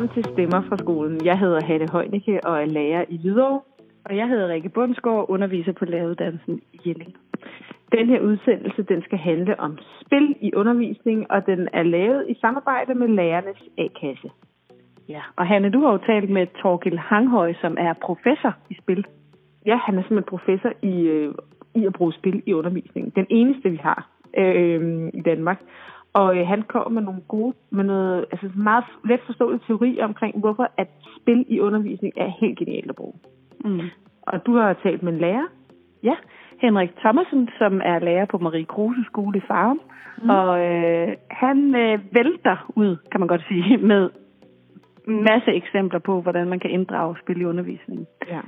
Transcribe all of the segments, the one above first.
Velkommen til Stemmer fra skolen. Jeg hedder Hanne Højnække og er lærer i Hvidovre. Og jeg hedder Rikke Bundsgaard og underviser på læreruddannelsen i Jelling. Den her udsendelse den skal handle om spil i undervisning, og den er lavet i samarbejde med lærernes A-kasse. Ja, og Hanne, du har jo talt med Torgil Hanghøj, som er professor i spil. Ja, han er simpelthen professor i, øh, i at bruge spil i undervisningen. Den eneste, vi har øh, i Danmark. Og øh, han kommer med nogle gode, med noget altså meget let forståelig teori omkring, hvorfor at spil i undervisning er helt genialt at bruge. Mm. Og du har talt med en lærer? Ja, Henrik Thomasen, som er lærer på Marie Kruse skole i Farum. Mm. Og øh, han øh, vælter ud, kan man godt sige, med masse eksempler på, hvordan man kan inddrage spil i undervisningen. Ja.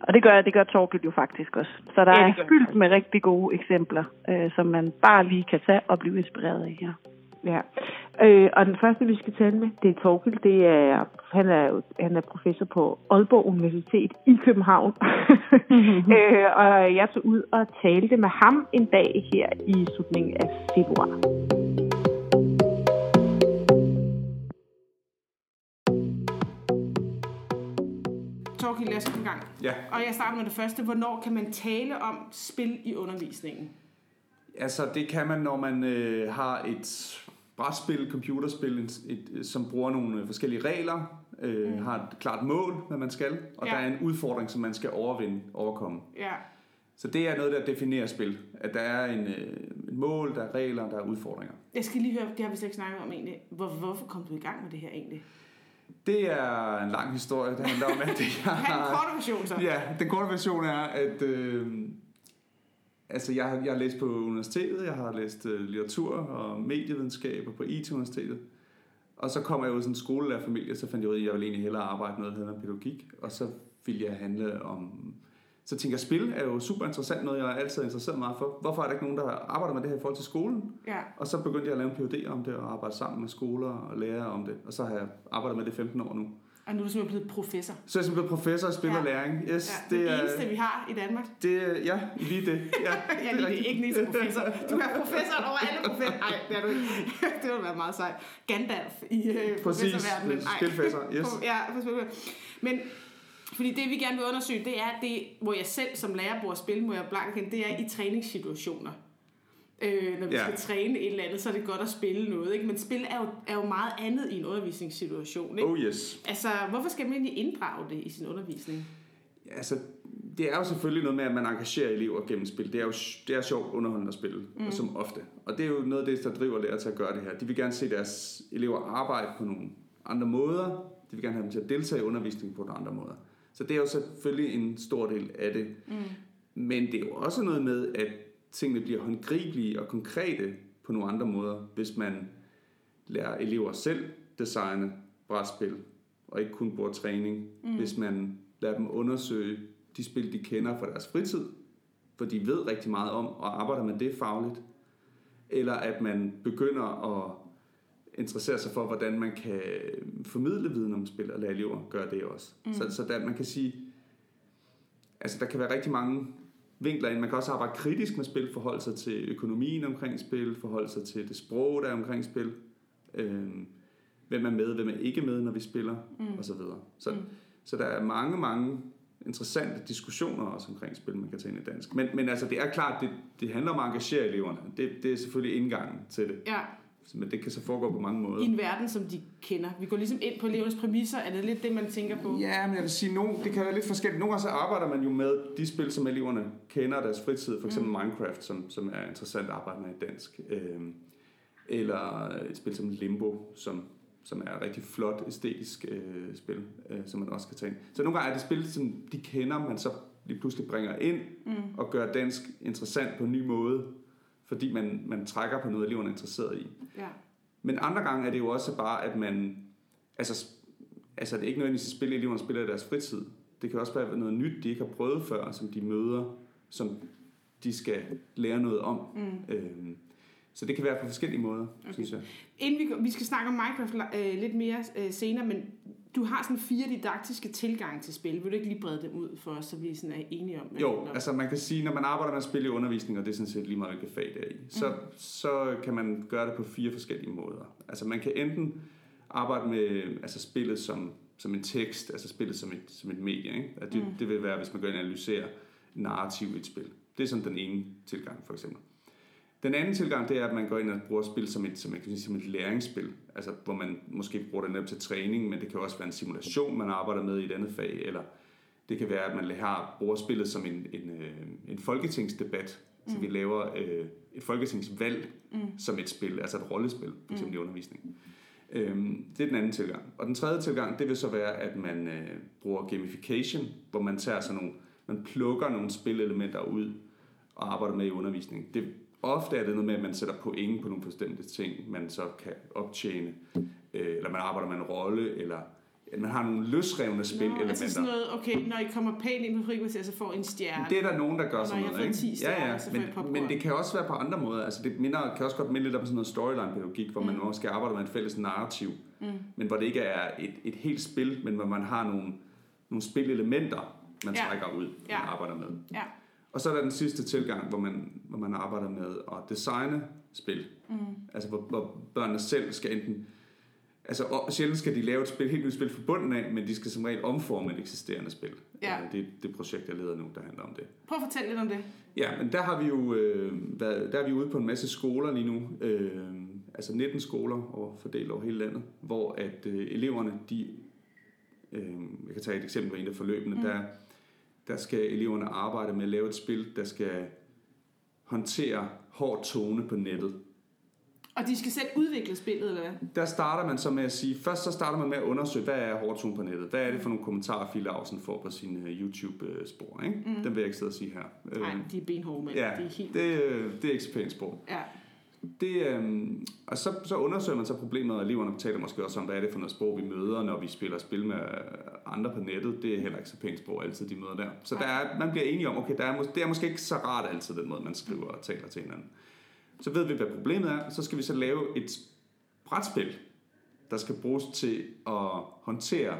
Og det gør, det gør Torgild jo faktisk også. Så der ja, er fyldt med rigtig gode eksempler, øh, som man bare lige kan tage og blive inspireret af her. Ja, øh, og den første, vi skal tale med, det er Torgild. Det er, han, er, han er professor på Aalborg Universitet i København. Mm-hmm. øh, og jeg tog ud og talte med ham en dag her i slutningen af februar. Lad os i gang. Ja. Og jeg starter med det første. Hvornår kan man tale om spil i undervisningen? Altså, det kan man, når man øh, har et brætspil, computerspil, et, et, som bruger nogle forskellige regler, øh, mm. har et klart mål, hvad man skal, og ja. der er en udfordring, som man skal overvinde, overkomme. Ja. Så det er noget, der definerer spil. At der er en, øh, et mål, der er regler, der er udfordringer. Jeg skal lige høre, det har vi slet ikke snakket om egentlig. Hvor, hvorfor kom du i gang med det her egentlig? Det er en lang historie. Det handler om, at jeg har... den korte version så. Ja, den korte version er, at... Øh, altså, jeg, har, jeg har læst på universitetet, jeg har læst øh, litteratur og medievidenskab på IT-universitetet. Og så kom jeg jo i sådan en skolelærerfamilie, så fandt jeg ud af, at jeg ville egentlig hellere arbejde noget, der hedder pædagogik. Og så ville jeg handle om så tænker jeg, spil er jo super interessant, noget jeg altid er interesseret meget for. Hvorfor er der ikke nogen, der arbejder med det her i forhold til skolen? Ja. Og så begyndte jeg at lave en PhD om det, og arbejde sammen med skoler og lærere om det. Og så har jeg arbejdet med det 15 år nu. Og nu er du simpelthen blevet professor. Så er jeg simpelthen blevet professor i spil ja. og læring. Yes, ja, det, det er det eneste, vi har i Danmark. Det, ja, lige det. Ja, ja lige det. det. Ikke til professor. Du er professor over alle professorer. Nej, det er du ikke. det ville være meget sejt. Gandalf i øh, Præcis, spilfæsser. Yes. ja, på Men fordi det, vi gerne vil undersøge, det er det, hvor jeg selv som lærer bruger spil, må jeg blank hen, det er i træningssituationer. Øh, når vi ja. skal træne et eller andet, så er det godt at spille noget. Ikke? Men spil er jo, er jo meget andet i en undervisningssituation. Ikke? Oh yes. Altså, hvorfor skal man egentlig inddrage det i sin undervisning? Altså, det er jo selvfølgelig noget med, at man engagerer elever gennem spil. Det er jo det er sjovt underholdende at spille, mm. som ofte. Og det er jo noget af det, der driver lærer til at gøre det her. De vil gerne se deres elever arbejde på nogle andre måder. De vil gerne have dem til at deltage i undervisningen på nogle andre måder. Så det er jo selvfølgelig en stor del af det. Mm. Men det er jo også noget med, at tingene bliver håndgribelige og konkrete på nogle andre måder, hvis man lærer elever selv designe brætspil, og ikke kun bruger træning. Mm. Hvis man lader dem undersøge de spil, de kender fra deres fritid, for de ved rigtig meget om, og arbejder med det fagligt. Eller at man begynder at interessere sig for, hvordan man kan formidle viden om spil, og lade elever gøre det også. Mm. Så, så der, man kan sige, altså der kan være rigtig mange vinkler ind. Man kan også arbejde kritisk med spil, forholde sig til økonomien omkring spil, forholde sig til det sprog, der er omkring spil. Øhm, hvem er med, hvem er ikke med, når vi spiller, mm. og så videre. Så, mm. så der er mange, mange interessante diskussioner også omkring spil, man kan tage ind i dansk. Men, men altså, det er klart, det, det handler om at engagere eleverne. Det, det er selvfølgelig indgangen til det. Ja. Men det kan så foregå på mange måder. I en verden, som de kender. Vi går ligesom ind på elevernes præmisser. Er det lidt det, man tænker på? Ja, men jeg vil sige, no, det kan være lidt forskelligt. Nogle gange så arbejder man jo med de spil, som eleverne kender deres fritid. For eksempel mm. Minecraft, som, som er interessant at arbejde med i dansk. Øhm, eller et spil som Limbo, som, som er et rigtig flot æstetisk øh, spil, øh, som man også kan tage ind. Så nogle gange er det spil, som de kender, man så lige pludselig bringer ind mm. og gør dansk interessant på en ny måde fordi man, man trækker på noget, eleverne er interesseret i. Ja. Men andre gange er det jo også bare, at man, altså, altså det er ikke nødvendigvis at spille, eleverne spiller i deres fritid. Det kan også være noget nyt, de ikke har prøvet før, som de møder, som de skal lære noget om. Mm. Øhm, så det kan være på forskellige måder, okay. synes jeg. Inden vi, vi skal snakke om Minecraft øh, lidt mere øh, senere, men du har sådan fire didaktiske tilgange til spil. Vil du ikke lige brede dem ud for os, så vi sådan er enige om det? Jo, altså man kan sige, når man arbejder med spil i undervisning, og det er sådan set lige meget, hvilket fag det er i, så, mm. så kan man gøre det på fire forskellige måder. Altså man kan enten arbejde med altså spillet som, som en tekst, altså spillet som et, som et medie. Ikke? At det, mm. det vil være, hvis man går ind og analyserer narrativ i et spil. Det er sådan den ene tilgang, for eksempel. Den anden tilgang, det er, at man går ind og bruger spil som et, som, sige, som et læringsspil, altså hvor man måske bruger det netop til træning, men det kan også være en simulation, man arbejder med i et andet fag, eller det kan være, at man har, bruger spillet som en, en, øh, en folketingsdebat, mm. så vi laver øh, et folketingsvalg mm. som et spil, altså et rollespil, for eksempel mm. i undervisningen. Øhm, det er den anden tilgang. Og den tredje tilgang, det vil så være, at man øh, bruger gamification, hvor man tager sådan nogle, man plukker nogle spillelementer ud og arbejder med i undervisningen. Det, ofte er det noget med, at man sætter point på nogle bestemte ting, man så kan optjene, øh, eller man arbejder med en rolle, eller man har nogle løsrevne spillelementer. Altså sådan noget, okay, når I kommer pænt ind på frikvarter, så får I en stjerne. Det er der nogen, der gør sådan noget, ikke? Stjerner, ja, ja, men, men det kan også være på andre måder. Altså det minder, kan også godt minde lidt om sådan noget storyline-pædagogik, hvor mm. man måske arbejder med et fælles narrativ, mm. men hvor det ikke er et, et helt spil, men hvor man har nogle, nogle spillelementer, man ja. trækker ud, ja. man arbejder med. Ja. Og så er der den sidste tilgang, hvor man, hvor man arbejder med at designe spil. Mm. Altså hvor, hvor børnene selv skal enten Altså, og sjældent skal de lave et spil, helt nyt spil fra bunden af, men de skal som regel omforme et eksisterende spil. Ja. Det er det projekt, jeg leder nu, der handler om det. Prøv at fortælle lidt om det. Ja, men der har vi jo øh, været, der er vi ude på en masse skoler lige nu. Øh, altså 19 skoler over, fordelt over hele landet, hvor at øh, eleverne, de, øh, jeg kan tage et eksempel på en af forløbene, mm. der, der skal eleverne arbejde med at lave et spil, der skal håndtere hård tone på nettet. Og de skal selv udvikle spillet, eller hvad? Der starter man så med at sige, først så starter man med at undersøge, hvad er hårdtone på nettet? Hvad er det for nogle kommentarer, Fille Ausen får på sin uh, YouTube-spor? Ikke? Mm. Den vil jeg ikke sidde og sige her. Nej, de er benhårde, men ja, det er helt... Det, øh, det er ikke så pænt sprog. Ja. Det, øh, og så, så undersøger man så problemet, og eleverne taler måske også om, hvad er det for noget sprog, vi møder, når vi spiller spil med andre på nettet. Det er heller ikke så pænt sprog altid, de møder der. Så der er, man bliver enige om, okay, der er, det er måske ikke så rart altid, den måde, man skriver og taler til hinanden. Så ved vi, hvad problemet er, så skal vi så lave et brætspil, der skal bruges til at håndtere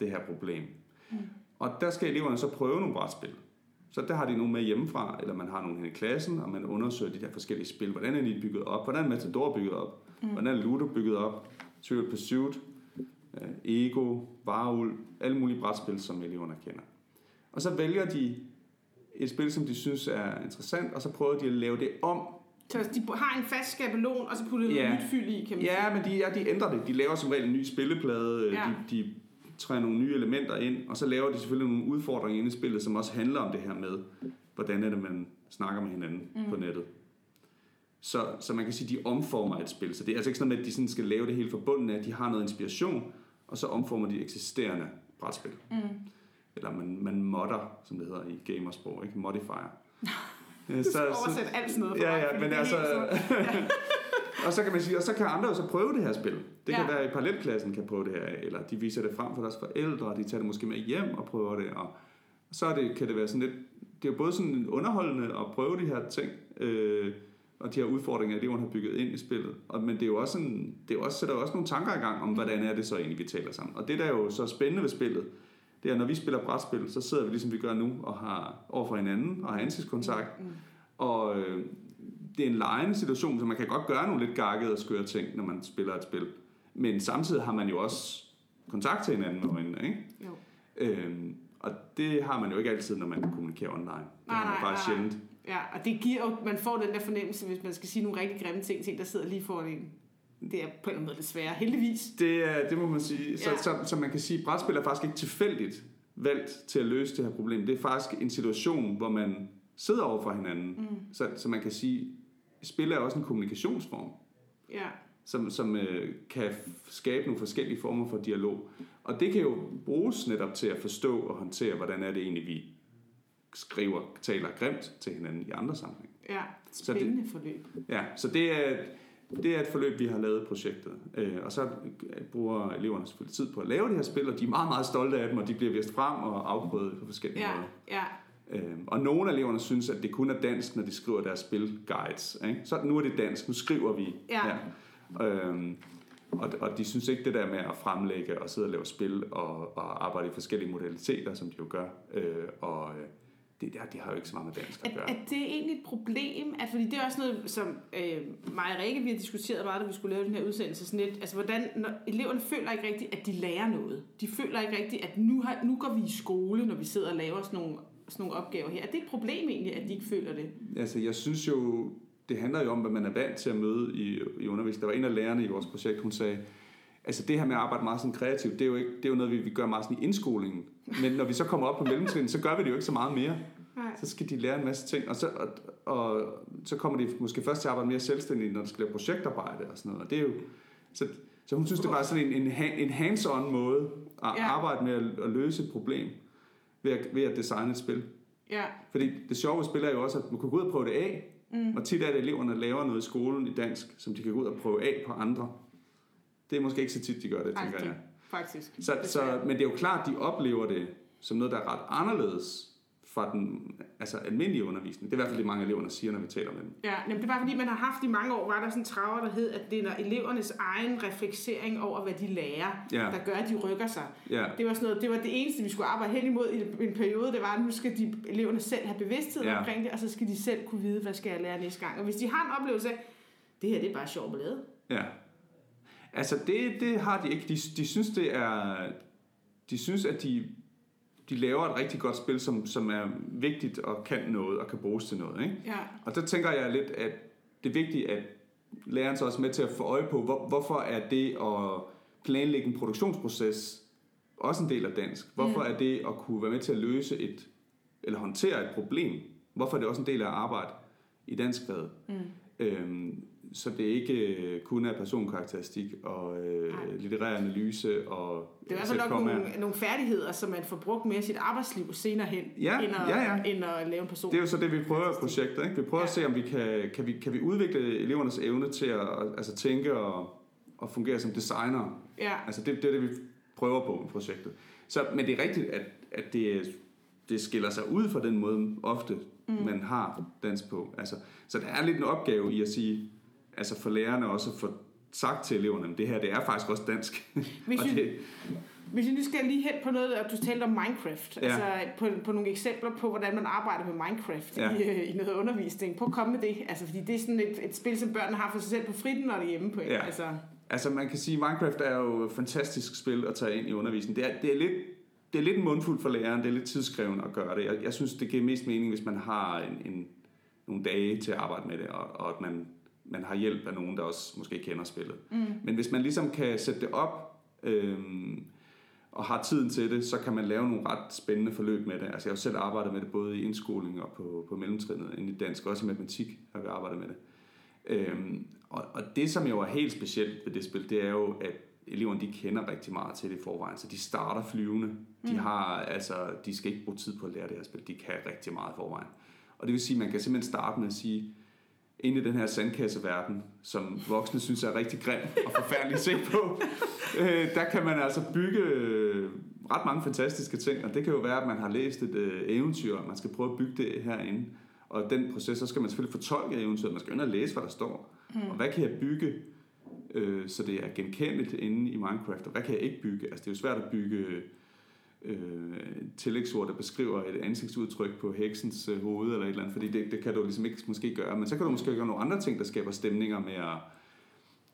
det her problem. Mm. Og der skal eleverne så prøve nogle brætspil. Så der har de nogle med hjemmefra, eller man har nogle i klassen, og man undersøger de der forskellige spil. Hvordan er de bygget op? Hvordan er Matador bygget op? Mm. Hvordan er Ludo bygget op? Trivial Pursuit, øh, Ego, Varul, alle mulige brætspil, som eleverne kender. Og så vælger de et spil, som de synes er interessant, og så prøver de at lave det om så de har en fast skabelon, og så putter de ja. noget nyt fyld i, kan man Ja, sige. men de, ja, de ændrer det. De laver som regel en ny spilleplade. Ja. De, de træder nogle nye elementer ind, og så laver de selvfølgelig nogle udfordringer inde i spillet, som også handler om det her med, hvordan er det, man snakker med hinanden mm. på nettet. Så, så man kan sige, at de omformer et spil. Så det er altså ikke sådan, at de sådan skal lave det helt forbundet af, de har noget inspiration, og så omformer de eksisterende brætspil. Mm. Eller man, man modder, som det hedder i gamersprog, ikke? Modifier. så, så, oversæt alt sådan noget for Ja, ja, men altså... og så kan man sige, og så kan andre jo så prøve det her spil. Det kan ja. være, at parallelklassen kan prøve det her, eller de viser det frem for deres forældre, og de tager det måske med hjem og prøver det, og så er det, kan det være sådan lidt, det er jo både sådan underholdende at prøve de her ting, øh, og de her udfordringer, eleverne har bygget ind i spillet. Og, men det er jo også, sådan, det er også, sætter jo også nogle tanker i gang om, hvordan er det så egentlig, vi taler sammen. Og det, der er jo så spændende ved spillet, det er, når vi spiller brætspil, så sidder vi ligesom vi gør nu, og har over for hinanden, og har ansigtskontakt. Mm. Og øh, det er en lejende situation, så man kan godt gøre nogle lidt gakkede og skøre ting, når man spiller et spil. Men samtidig har man jo også kontakt til hinanden med øjnene, ikke? Jo. Øhm, og det har man jo ikke altid, når man kommunikerer online. Det nej, nej, bare nej, sjældent. Ja, og det giver jo, man får den der fornemmelse, hvis man skal sige nogle rigtig grimme ting til en, der sidder lige foran en det er på en eller anden måde desværre, heldigvis. Det, er, det må man sige. Så, ja. så, så, så man kan sige, at brætspil er faktisk ikke tilfældigt valgt til at løse det her problem. Det er faktisk en situation, hvor man sidder over for hinanden. Mm. Så, så man kan sige, spil er også en kommunikationsform. Ja. Som, som øh, kan skabe nogle forskellige former for dialog. Og det kan jo bruges netop til at forstå og håndtere, hvordan er det egentlig, vi skriver, taler grimt til hinanden i andre sammenhæng. Ja, spændende så det, forløb. Ja, så det er, det er et forløb, vi har lavet projektet. Øh, og så bruger eleverne selvfølgelig tid på at lave det her spil, og de er meget, meget stolte af dem, og de bliver vist frem og afprøvet på forskellige ja, måder. Ja. Øh, og nogle af eleverne synes, at det kun er dansk, når de skriver deres spilguides. Ikke? Så nu er det dansk, nu skriver vi. Ja. her. Øhm, og, og de synes ikke det der med at fremlægge og sidde og lave spil og, og arbejde i forskellige modaliteter, som de jo gør. Øh, og øh, det, der, det har jo ikke så meget med dansk at gøre. det er egentlig et problem, at, fordi det er også noget, som øh, mig og Rikke, vi har diskuteret meget, da vi skulle lave den her udsendelse, sådan lidt, altså hvordan, når eleverne føler ikke rigtigt, at de lærer noget. De føler ikke rigtigt, at nu, har, nu går vi i skole, når vi sidder og laver sådan nogle, sådan nogle opgaver her. Er det et problem egentlig, at de ikke føler det? Altså, jeg synes jo, det handler jo om, hvad man er vant til at møde i, i undervisning. Der var en af lærerne i vores projekt, hun sagde, altså det her med at arbejde meget sådan kreativt, det er jo, ikke, det er jo noget, vi, vi gør meget sådan i indskolingen. Men når vi så kommer op på mellemtrin, så gør vi det jo ikke så meget mere. Nej. Så skal de lære en masse ting, og så, og, og, så kommer de måske først til at arbejde mere selvstændigt, når de skal lave projektarbejde og sådan noget. Og det er jo, så, så hun synes, det var sådan en, en, en hands-on måde at ja. arbejde med at, at løse et problem ved at, ved at designe et spil. Ja, Fordi det sjove ved spil er jo også, at man kan gå ud og prøve det af. Mm. Og tit er det, at eleverne laver noget i skolen i dansk, som de kan gå ud og prøve af på andre. Det er måske ikke så tit, de gør det, tænker aldrig, jeg. faktisk. Så, så, men det er jo klart, de oplever det som noget, der er ret anderledes fra den altså almindelige undervisning. Det er i hvert fald det, mange elever siger, når vi taler med dem. Ja, jamen det er bare fordi, man har haft i mange år, var der sådan en traver, der hed, at det er elevernes egen refleksering over, hvad de lærer, Ja. der gør, at de rykker sig. Ja, Det var, sådan noget, det var det eneste, vi skulle arbejde hen imod i en periode. Det var, at nu skal de, eleverne selv have bevidsthed Ja. omkring det, og så skal de selv kunne vide, hvad skal jeg lære næste gang. Og hvis de har en oplevelse af, det her det er bare sjovt ballade. ja. Altså, det, det har de ikke. De, de synes, det er... De synes, at de, de laver et rigtig godt spil, som, som er vigtigt og kan noget og kan bruges til noget. Ikke? Ja. Og der tænker jeg lidt, at det er vigtigt, at læreren så også med til at få øje på, hvor, hvorfor er det at planlægge en produktionsproces også en del af dansk? Hvorfor er det at kunne være med til at løse et, eller håndtere et problem? Hvorfor er det også en del af arbejde i dansk faget? Mm. Øhm, så det ikke øh, kun er personkarakteristik og øh, litterær analyse og Det er i hvert fald nok nogle, nogle færdigheder, som man får brugt mere i sit arbejdsliv senere hen, Ja, end, at, ja, ja. end at lave en person. Det er jo så det, vi prøver i projektet. Ikke? Vi prøver ja. at se, om vi kan, kan, vi, kan vi udvikle elevernes evne til at altså, tænke og, og fungere som designer. Ja. Altså det, det er det, vi prøver på i projektet. Så, men det er rigtigt, at, at det, det skiller sig ud fra den måde ofte, mm. man har dans på. Altså, så der er lidt en opgave i at sige, altså for lærerne også at få sagt til eleverne, at det her det er faktisk også dansk. Hvis og det, Hvis vi nu skal lige hen på noget, at du talte om Minecraft, Ja. altså på, på nogle eksempler på, hvordan man arbejder med Minecraft Ja. i, øh, i noget undervisning. Prøv at komme med det, altså fordi det er sådan et, et spil, som børnene har for sig selv på fritiden, når de er hjemme på. Ja. Altså, Altså man kan sige, at Minecraft er jo et fantastisk spil at tage ind i undervisningen. Det er, det er lidt det er lidt en mundfuld for læreren, det er lidt tidskrævende at gøre det. Jeg, jeg synes, det giver mest mening, hvis man har en, en, nogle dage til at arbejde med det, og, og at man, man har hjælp af nogen, der også måske kender spillet. Mm. Men hvis man ligesom kan sætte det op, øhm, og har tiden til det, så kan man lave nogle ret spændende forløb med det. Altså jeg har jo selv arbejdet med det både i indskoling og på, på mellemtrinnet i dansk, også i matematik har vi arbejdet med det. Øhm, og, og det, som jo er helt specielt ved det spil, det er jo, at eleverne de kender rigtig meget til det i forvejen, så de starter flyvende. De, har, altså, de skal ikke bruge tid på at lære det her spil, de kan rigtig meget i forvejen. Og det vil sige, at man kan simpelthen starte med at sige, inde i den her sandkasseverden, som voksne synes er rigtig grim og forfærdelig at se på, øh, der kan man altså bygge øh, ret mange fantastiske ting, og det kan jo være, at man har læst et øh, eventyr, og man skal prøve at bygge det herinde. Og den proces, så skal man selvfølgelig fortolke eventyret, man skal ind og læse, hvad der står. Mm. Og hvad kan jeg bygge, øh, så det er genkendeligt inde i Minecraft, og hvad kan jeg ikke bygge? Altså det er jo svært at bygge øh, Øh, tillægsord, der beskriver et ansigtsudtryk på heksens øh, hoved eller et eller andet, fordi det, det kan du ligesom ikke måske gøre. Men så kan du måske gøre nogle andre ting, der skaber stemninger med at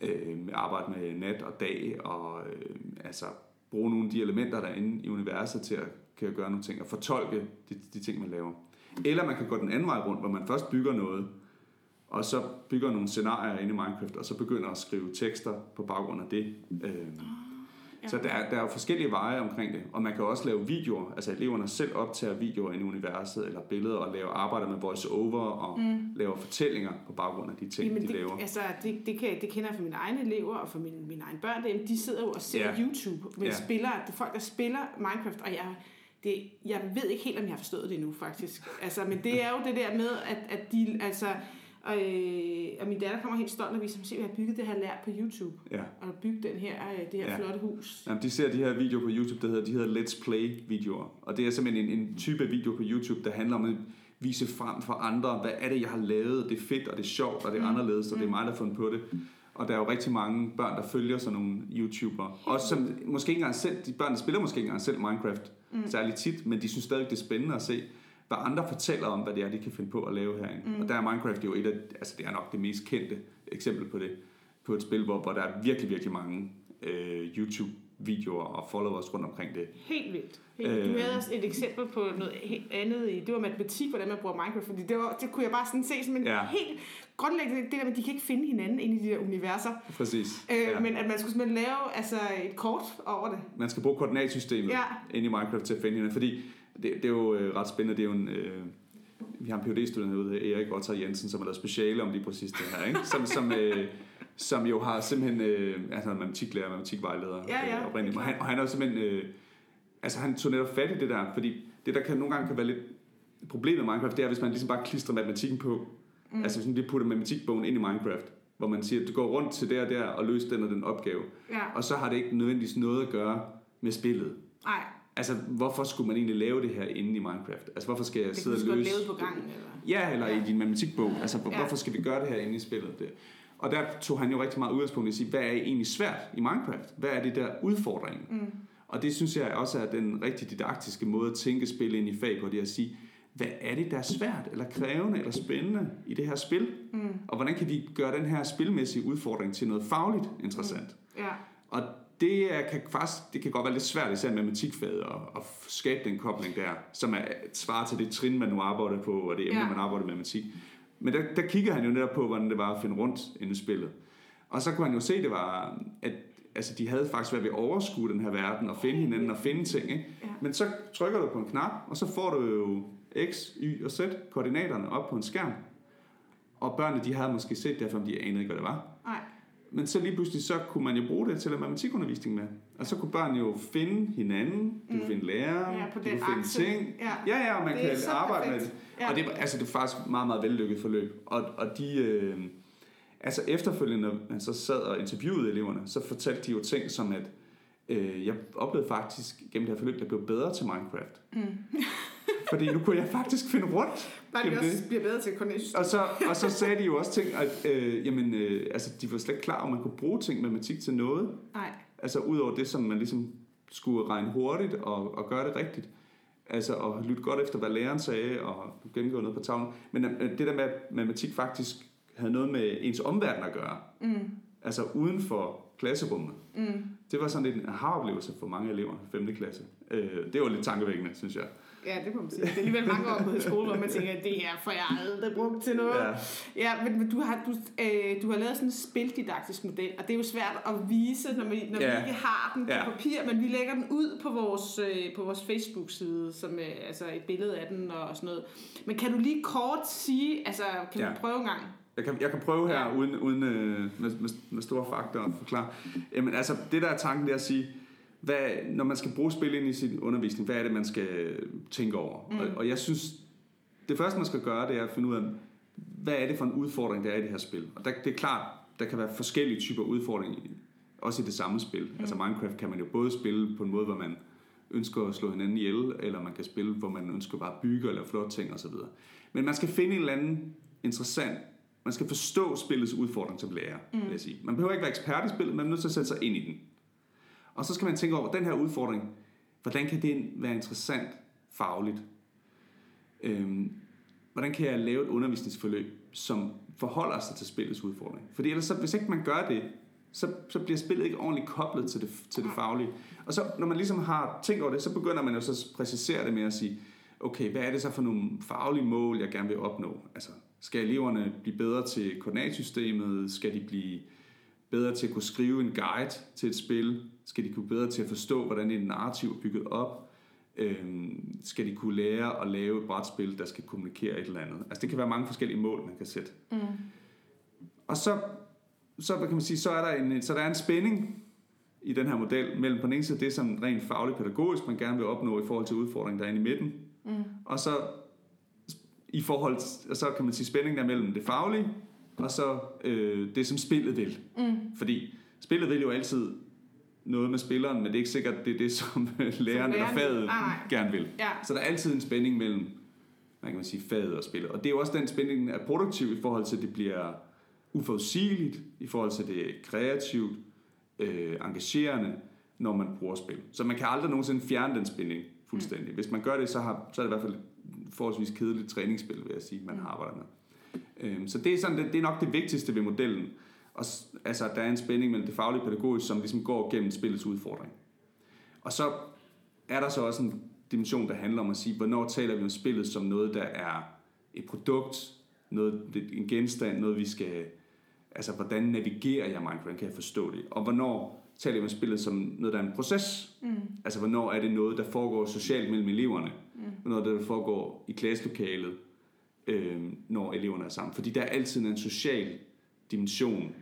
øh, arbejde med nat og dag, og øh, altså bruge nogle af de elementer, der er inde i universet til at kan gøre nogle ting, og fortolke de, de ting, man laver. Eller man kan gå den anden vej rundt, hvor man først bygger noget, og så bygger nogle scenarier inde i Minecraft, og så begynder at skrive tekster på baggrund af det. Øh, Ja. så der er, der er jo forskellige veje omkring det, og man kan også lave videoer, altså eleverne selv optager videoer i universet, eller billeder, og laver arbejder med voice-over, og mm. laver fortællinger på baggrund af de ting, Jamen de det, laver. altså, det, det, kan, det kender jeg fra mine egne elever og fra mine, mine egne børn. Dem, de sidder jo og ser Ja. YouTube med Ja. spillere, det er folk, der spiller Minecraft, og jeg, det, jeg ved ikke helt, om jeg har forstået det endnu, faktisk. Altså, men det er jo det der med, at, at de, altså, øh, og min datter kommer helt stolt og viser mig, se, hvad jeg har bygget det her lært på YouTube. Ja. Og bygget den her, øh, det her Ja. flotte hus. Jamen, de ser de her videoer på YouTube, der hedder, de hedder Let's Play videoer. Og det er simpelthen en, en type video på YouTube, der handler om at vise frem for andre, hvad er det, jeg har lavet, det er fedt, og det er sjovt, og det er anderledes, og det er mig, der har fundet på det. Og der er jo rigtig mange børn, der følger sådan nogle YouTubere. Også som måske ikke engang selv, de børn, der spiller måske ikke engang selv Minecraft mm. særlig tit, men de synes stadig, det er spændende at se, hvad andre fortæller om, hvad det er, de kan finde på at lave herinde. Mm. Og der er Minecraft jo et af, altså det er nok det mest kendte eksempel på det, på et spil, hvor, hvor der er virkelig, virkelig mange øh, YouTube-videoer og followers rundt omkring det. Helt vildt. Helt vildt. Du Øh. havde også et eksempel på noget helt andet i, det var matematik, hvordan man bruger Minecraft, fordi det, var, det kunne jeg bare sådan se som en Ja. helt grundlæggende, det der med, at de kan ikke finde hinanden inde i de der universer, Præcis. øh, Ja. men at man skulle simpelthen lave altså, et kort over det. Man skal bruge koordinatsystemet Ja. ind i Minecraft til at finde hinanden, fordi det, det er jo øh, ret spændende. Det er jo en, øh, vi har en phd student herude, Erik Otter Jensen, som har lavet speciale om lige præcis det her, ikke? Som, som, øh, som jo har simpelthen, øh, altså han er matematiklærer, matematikvejleder Ja, ja, øh, oprindeligt, og han, og han er jo simpelthen, øh, altså han tog netop fat i det der, fordi det der kan nogle gange kan være lidt problemet med Minecraft, det er, hvis man ligesom bare klistrer matematikken på, mm. altså hvis man lige putter matematikbogen ind i Minecraft, hvor man siger, at du går rundt til der og der og løser den og den opgave, Ja. og så har det ikke nødvendigvis noget at gøre med spillet. Nej, Altså, hvorfor skulle man egentlig lave det her inde i Minecraft? Altså, hvorfor skal jeg det sidde og løse... lave på gangen. Eller? Ja, eller ja. I din matematikbog. Altså, hvor- Ja. hvorfor skal vi gøre det her inde i spillet? Det. Og der tog han jo rigtig meget udgangspunkt i at sige, hvad er egentlig svært i Minecraft? Hvad er det der udfordringen? Mm. Og det synes jeg også er den rigtig didaktiske måde at tænke spil ind i fag på, det er at sige, hvad er det, der er svært, eller krævende, eller spændende i det her spil? Mm. Og hvordan kan vi gøre den her spilmæssige udfordring til noget fagligt interessant? Mm. Det kan faktisk, det kan godt være lidt svært, især i matematikfaget, at, at skabe den kobling der, som er svar til det trin, man nu arbejder på, og det emne, Ja. man arbejder med matematik. Men der, der kigger han jo netop på, hvordan det var at finde rundt inde i spillet. Og så kunne han jo se, det var, at altså, de havde faktisk været ved at overskue den her verden, og finde hinanden og finde ting. Ikke? Ja. Men så trykker du på en knap, og så får du jo X, Y og Z koordinaterne op på en skærm. Og børnene, de havde måske set det, for de anede ikke, hvad det var. Nej. Men så lige pludselig, så kunne man jo bruge det til at matematikundervisning med. Og så kunne børn jo finde hinanden, du kunne finde læreren, Mm. Ja, på du finde akse. ting. Ja. ja, ja og man Det kan arbejde perfekt. med det. Ja. Og det, altså, det er faktisk meget, meget vellykket forløb. Og, og de, øh, altså efterfølgende, når man så sad og interviewede eleverne, så fortalte de jo ting som, at øh, jeg oplevede faktisk gennem det her forløb, at jeg blev bedre til Minecraft. Mm. Fordi nu kunne jeg faktisk finde rundt. Bare de det. også bliver bedre til coordination. Og så, og så sagde de jo også ting, at øh, jamen, øh, altså, de var slet ikke klar, om man kunne bruge ting matematik til noget. Nej. Altså udover det, som man ligesom skulle regne hurtigt og, og gøre det rigtigt. Altså at lytte godt efter, hvad læreren sagde og gennemgå noget på tavlen. Men øh, det der med, at matematik faktisk havde noget med ens omverden at gøre. Mm. Altså uden for klasserummet. Mm. Det var sådan lidt en aha-oplevelse for mange elever i 5. klasse. Øh, det var lidt tankevækkende, synes jeg. Ja, det må man sige. Det er alligevel mange år på skole, hvor man tænker, at det her får jeg aldrig brugt til noget. Ja. Ja, men, men du, har, du, øh, du har lavet sådan en spildidaktisk model, og det er jo svært at vise, når, vi, når Ja. vi ikke har den på Ja. papir, men vi lægger den ud på vores, øh, på vores Facebook-side, som øh, altså et billede af den og sådan noget. Men kan du lige kort sige, altså kan Ja. du prøve en gang? Jeg kan, jeg kan prøve her, Ja. uden, uden øh, med, med, med store fakta at forklare. Jamen altså, det der er tanken, det er at sige, hvad, når man skal bruge spil ind i sin undervisning, hvad er det, man skal tænke over? Mm. Og, og jeg synes, det første, man skal gøre, det er at finde ud af, hvad er det for en udfordring, der er i det her spil? Og der, det er klart, der kan være forskellige typer udfordringer, også i det samme spil. Mm. Altså Minecraft kan man jo både spille på en måde, hvor man ønsker at slå hinanden ihjel, eller man kan spille, hvor man ønsker bare at bygge eller flotte ting osv. Men man skal finde en eller anden interessant man skal forstå spillets udfordring som lærer, mm. vil jeg sige. Man behøver ikke være ekspert i spillet, men man er nødt til at sætte sig ind i den. Og så skal man tænke over, den her udfordring, hvordan kan det være interessant fagligt? Øhm, hvordan kan jeg lave et undervisningsforløb, som forholder sig til spillets udfordring? Fordi ellers, så, hvis ikke man gør det, så, så bliver spillet ikke ordentligt koblet til det, til det faglige. Og så, når man ligesom har tænkt over det, så begynder man jo så at præcisere det med at sige, okay, hvad er det så for nogle faglige mål, jeg gerne vil opnå? Altså, skal eleverne blive bedre til koordinatsystemet? Skal de blive bedre til at kunne skrive en guide til et spil? Skal de kunne bedre til at forstå, hvordan et narrativ er bygget op? Øhm, skal de kunne lære at lave et brætspil, der skal kommunikere et eller andet? Altså, det kan være mange forskellige mål, man kan sætte. Mm. Og så, så, kan man sige, så er der en, så der er en spænding i den her model mellem på den ene side det, som rent fagligt pædagogisk man gerne vil opnå i forhold til udfordringen, der er inde i midten, mm. og så i forhold til, og så kan man sige spændingen der mellem det faglige og så øh, det, som spillet vil. Mm. Fordi spillet vil jo altid noget med spilleren, men det er ikke sikkert, det er det, som læreren eller læreren vil. faget nej. gerne vil. Ja. Så der er altid en spænding mellem hvad kan man sige, faget og spillet. Og det er jo også den spænding, der er produktiv i forhold til, at det bliver uforudsigeligt, i forhold til det er kreativt, øh, engagerende, når man bruger spil. Så man kan aldrig nogensinde fjerne den spænding fuldstændig. Mm. Hvis man gør det, så, har, så er det i hvert fald forholdsvis kedeligt træningsspil, vil jeg sige, man mm. arbejder med. Øhm, så det er, sådan, det, det er nok det vigtigste ved modellen. Og, altså, der er en spænding mellem det faglige pædagogiske, som ligesom går gennem spillets udfordring. Og så er der så også en dimension, der handler om at sige, hvornår taler vi om spillet som noget, der er et produkt, noget, en genstand, noget vi skal... Altså, hvordan navigerer jeg Minecraft? Kan jeg forstå det? Og hvornår taler vi om spillet som noget, der er en proces? Mm. Altså, hvornår er det noget, der foregår socialt mellem eleverne? Mm. Hvornår det foregår i klasselokalet, øh, når eleverne er sammen? Fordi der er altid en social dimension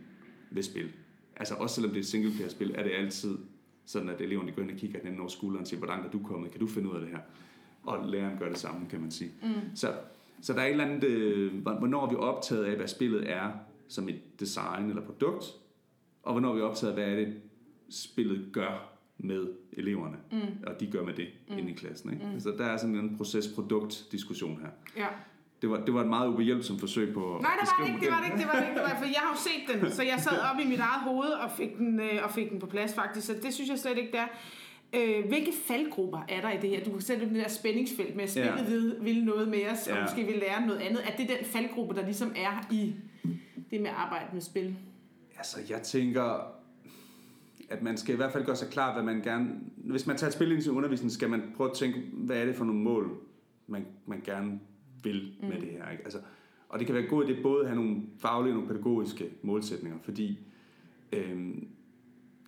ved spil. Altså, også selvom det er et singleplayer-spil, er det altid sådan at eleverne går ind og kigger den over skulderen og siger, hvordan er du kommet? Kan du finde ud af det her? Og læreren gør det samme, kan man sige. Mm. Så, så der er et eller andet, øh, hvornår er vi optaget af, hvad spillet er som et design eller produkt, og hvornår er vi optaget af, hvad er det, spillet gør med eleverne, mm. og de gør med det mm. inde i klassen. Ikke? Mm. Så der er sådan en proces-produkt-diskussion her. Ja. Det var, det var et meget ubehjælpsomt forsøg på Nej, det var det ikke, det var det ikke, det var det ikke, det var, for jeg har jo set den, så jeg sad op i mit eget hoved og fik den, øh, og fik den på plads faktisk, så det synes jeg slet ikke, der Øh, hvilke faldgrupper er der i det her? Du kan sætte den der spændingsfelt med, at spillet ja. vil, vil noget med os, og måske vil lære noget andet. Er det den faldgruppe, der ligesom er i det med at arbejde med spil? Altså, jeg tænker, at man skal i hvert fald gøre sig klart, hvad man gerne... Hvis man tager et spil ind i sin undervisning, skal man prøve at tænke, hvad er det for nogle mål, man, man gerne vil med mm. det her. Ikke? Altså, og det kan være godt, at det både at have nogle faglige og nogle pædagogiske målsætninger, fordi øhm,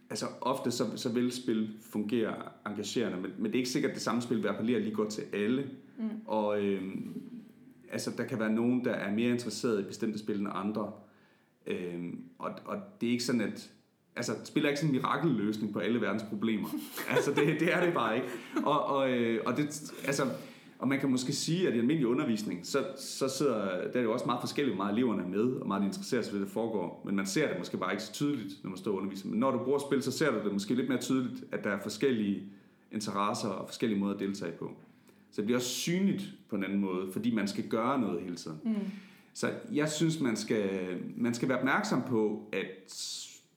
altså ofte så, så vil spil fungere engagerende, men, men det er ikke sikkert, at det samme spil vil appellere lige godt til alle. Mm. Og øhm, altså, der kan være nogen, der er mere interesseret i bestemte spil end andre. Øhm, og, og det er ikke sådan, at altså, spil er ikke sådan en mirakelløsning på alle verdens problemer. altså, det, det er det bare ikke. Og, og, øh, og det, altså, og man kan måske sige, at i almindelig undervisning, så, så sidder, der er jo også meget forskelligt, hvor meget eleverne er med, og meget interesserer sig ved, det foregår. Men man ser det måske bare ikke så tydeligt, når man står og underviser. Men når du bruger spil, så ser du det måske lidt mere tydeligt, at der er forskellige interesser og forskellige måder at deltage på. Så det bliver også synligt på en anden måde, fordi man skal gøre noget hele tiden. Mm. Så jeg synes, man skal, man skal være opmærksom på, at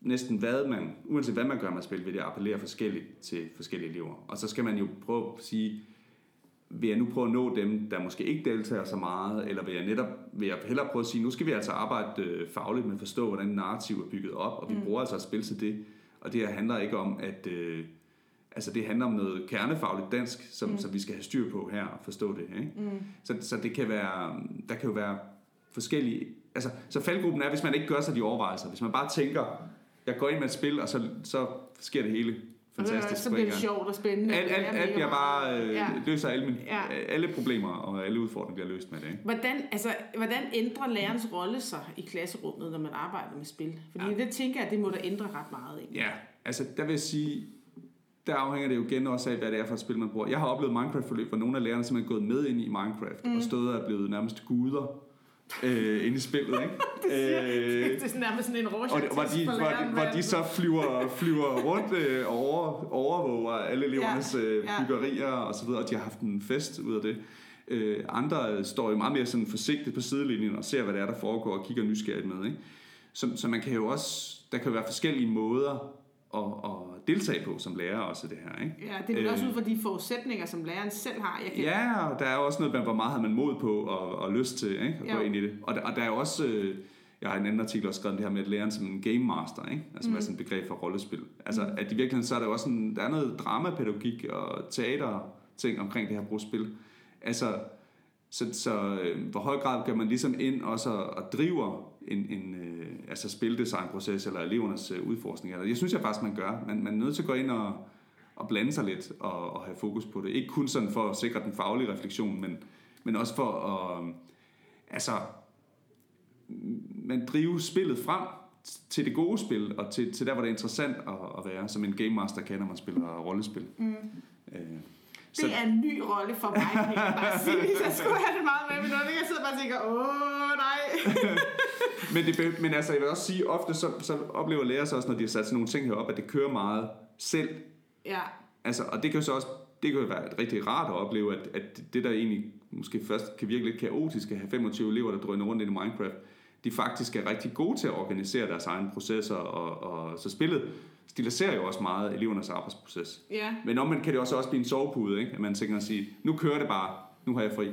næsten hvad man, uanset hvad man gør med spil, vil det appellere forskelligt til forskellige elever. Og så skal man jo prøve at sige, vil jeg nu prøve at nå dem, der måske ikke deltager så meget, eller vil jeg netop vil jeg hellere prøve at sige, nu skal vi altså arbejde øh, fagligt med at forstå, hvordan narrativ er bygget op, og vi mm. bruger altså at spille til det. Og det her handler ikke om, at øh, altså det handler om noget kernefagligt dansk, som, mm. som vi skal have styr på her og forstå det. Ikke? Mm. Så, så det kan være, der kan jo være forskellige, altså så faldgruppen er, hvis man ikke gør sig de overvejelser, hvis man bare tænker, jeg går ind med et spil, og så, så sker det hele fantastisk. Så bliver det sjovt og spændende. Alt, alt, alt bliver bare, øh, ja. løser alle, mine, ja. alle problemer, og alle udfordringer bliver løst med det. Ikke? Hvordan, altså, hvordan ændrer lærerens rolle sig i klasserummet, når man arbejder med spil? Fordi ja. det tænker jeg, det må der ændre ret meget. Ikke? Ja, altså der vil jeg sige, der afhænger det jo igen også af, hvad det er for et spil, man bruger. Jeg har oplevet Minecraft-forløb, hvor nogle af lærerne simpelthen er gået med ind i Minecraft, mm. og stået og er blevet nærmest guder øh, inde i spillet, ikke? det, øh, det er sådan nærmest sådan en rorschach hvor, hvor, de, hvor, de så flyver, flyver rundt øh, og over, overvåger alle elevernes ja, øh, byggerier ja. og så videre, og de har haft en fest ud af det. Øh, andre står jo meget mere sådan forsigtigt på sidelinjen og ser, hvad det er, der foregår, og kigger nysgerrigt med, ikke? Så, så man kan jo også, der kan jo være forskellige måder at, at deltage på som lærer også det her. Ikke? Ja, det er også øh, ud fra de forudsætninger, som læreren selv har. Jeg kan... Ja, og der er også noget, hvor meget har man mod på og, og lyst til ikke? at jo. gå ind i det. Og der, og der er også, øh, jeg har en anden artikel også skrevet det her med, at læreren som en game master, ikke? altså mm. hvad er sådan et begreb for rollespil. Altså mm. at i virkeligheden så er der også en, der er noget dramapædagogik og teater ting omkring det her brugspil. Altså, så, så øh, hvor høj grad gør man ligesom ind også og, og driver en, en øh, altså spildesignproces eller elevernes øh, udforskning. Jeg synes jeg faktisk, man gør. Man, man er nødt til at gå ind og, og blande sig lidt og, og have fokus på det. Ikke kun sådan for at sikre den faglige refleksion, men, men også for at øh, altså, man drive spillet frem til det gode spil, og til, til der, hvor det er interessant at, at være, som en game master kan, når man spiller rollespil. Mm. Øh, det er en ny rolle for mig, kan jeg bare sige, jeg skulle have det meget med, men når jeg sidder bare og tænker, åh nej. men, det, men altså, jeg vil også sige, ofte så, så oplever lærere så også, når de har sat sådan nogle ting herop, at det kører meget selv. Ja. Altså, og det kan jo så også det kan jo være rigtig rart at opleve, at, at det der egentlig måske først kan virke lidt kaotisk at have 25 elever, der drøner rundt i Minecraft, de faktisk er rigtig gode til at organisere deres egne processer, og, og så spillet stiliserer jo også meget elevernes arbejdsproces. Ja. Men omvendt kan det også, også blive en sovepude, ikke? at man tænker at sige, nu kører det bare, nu har jeg fri.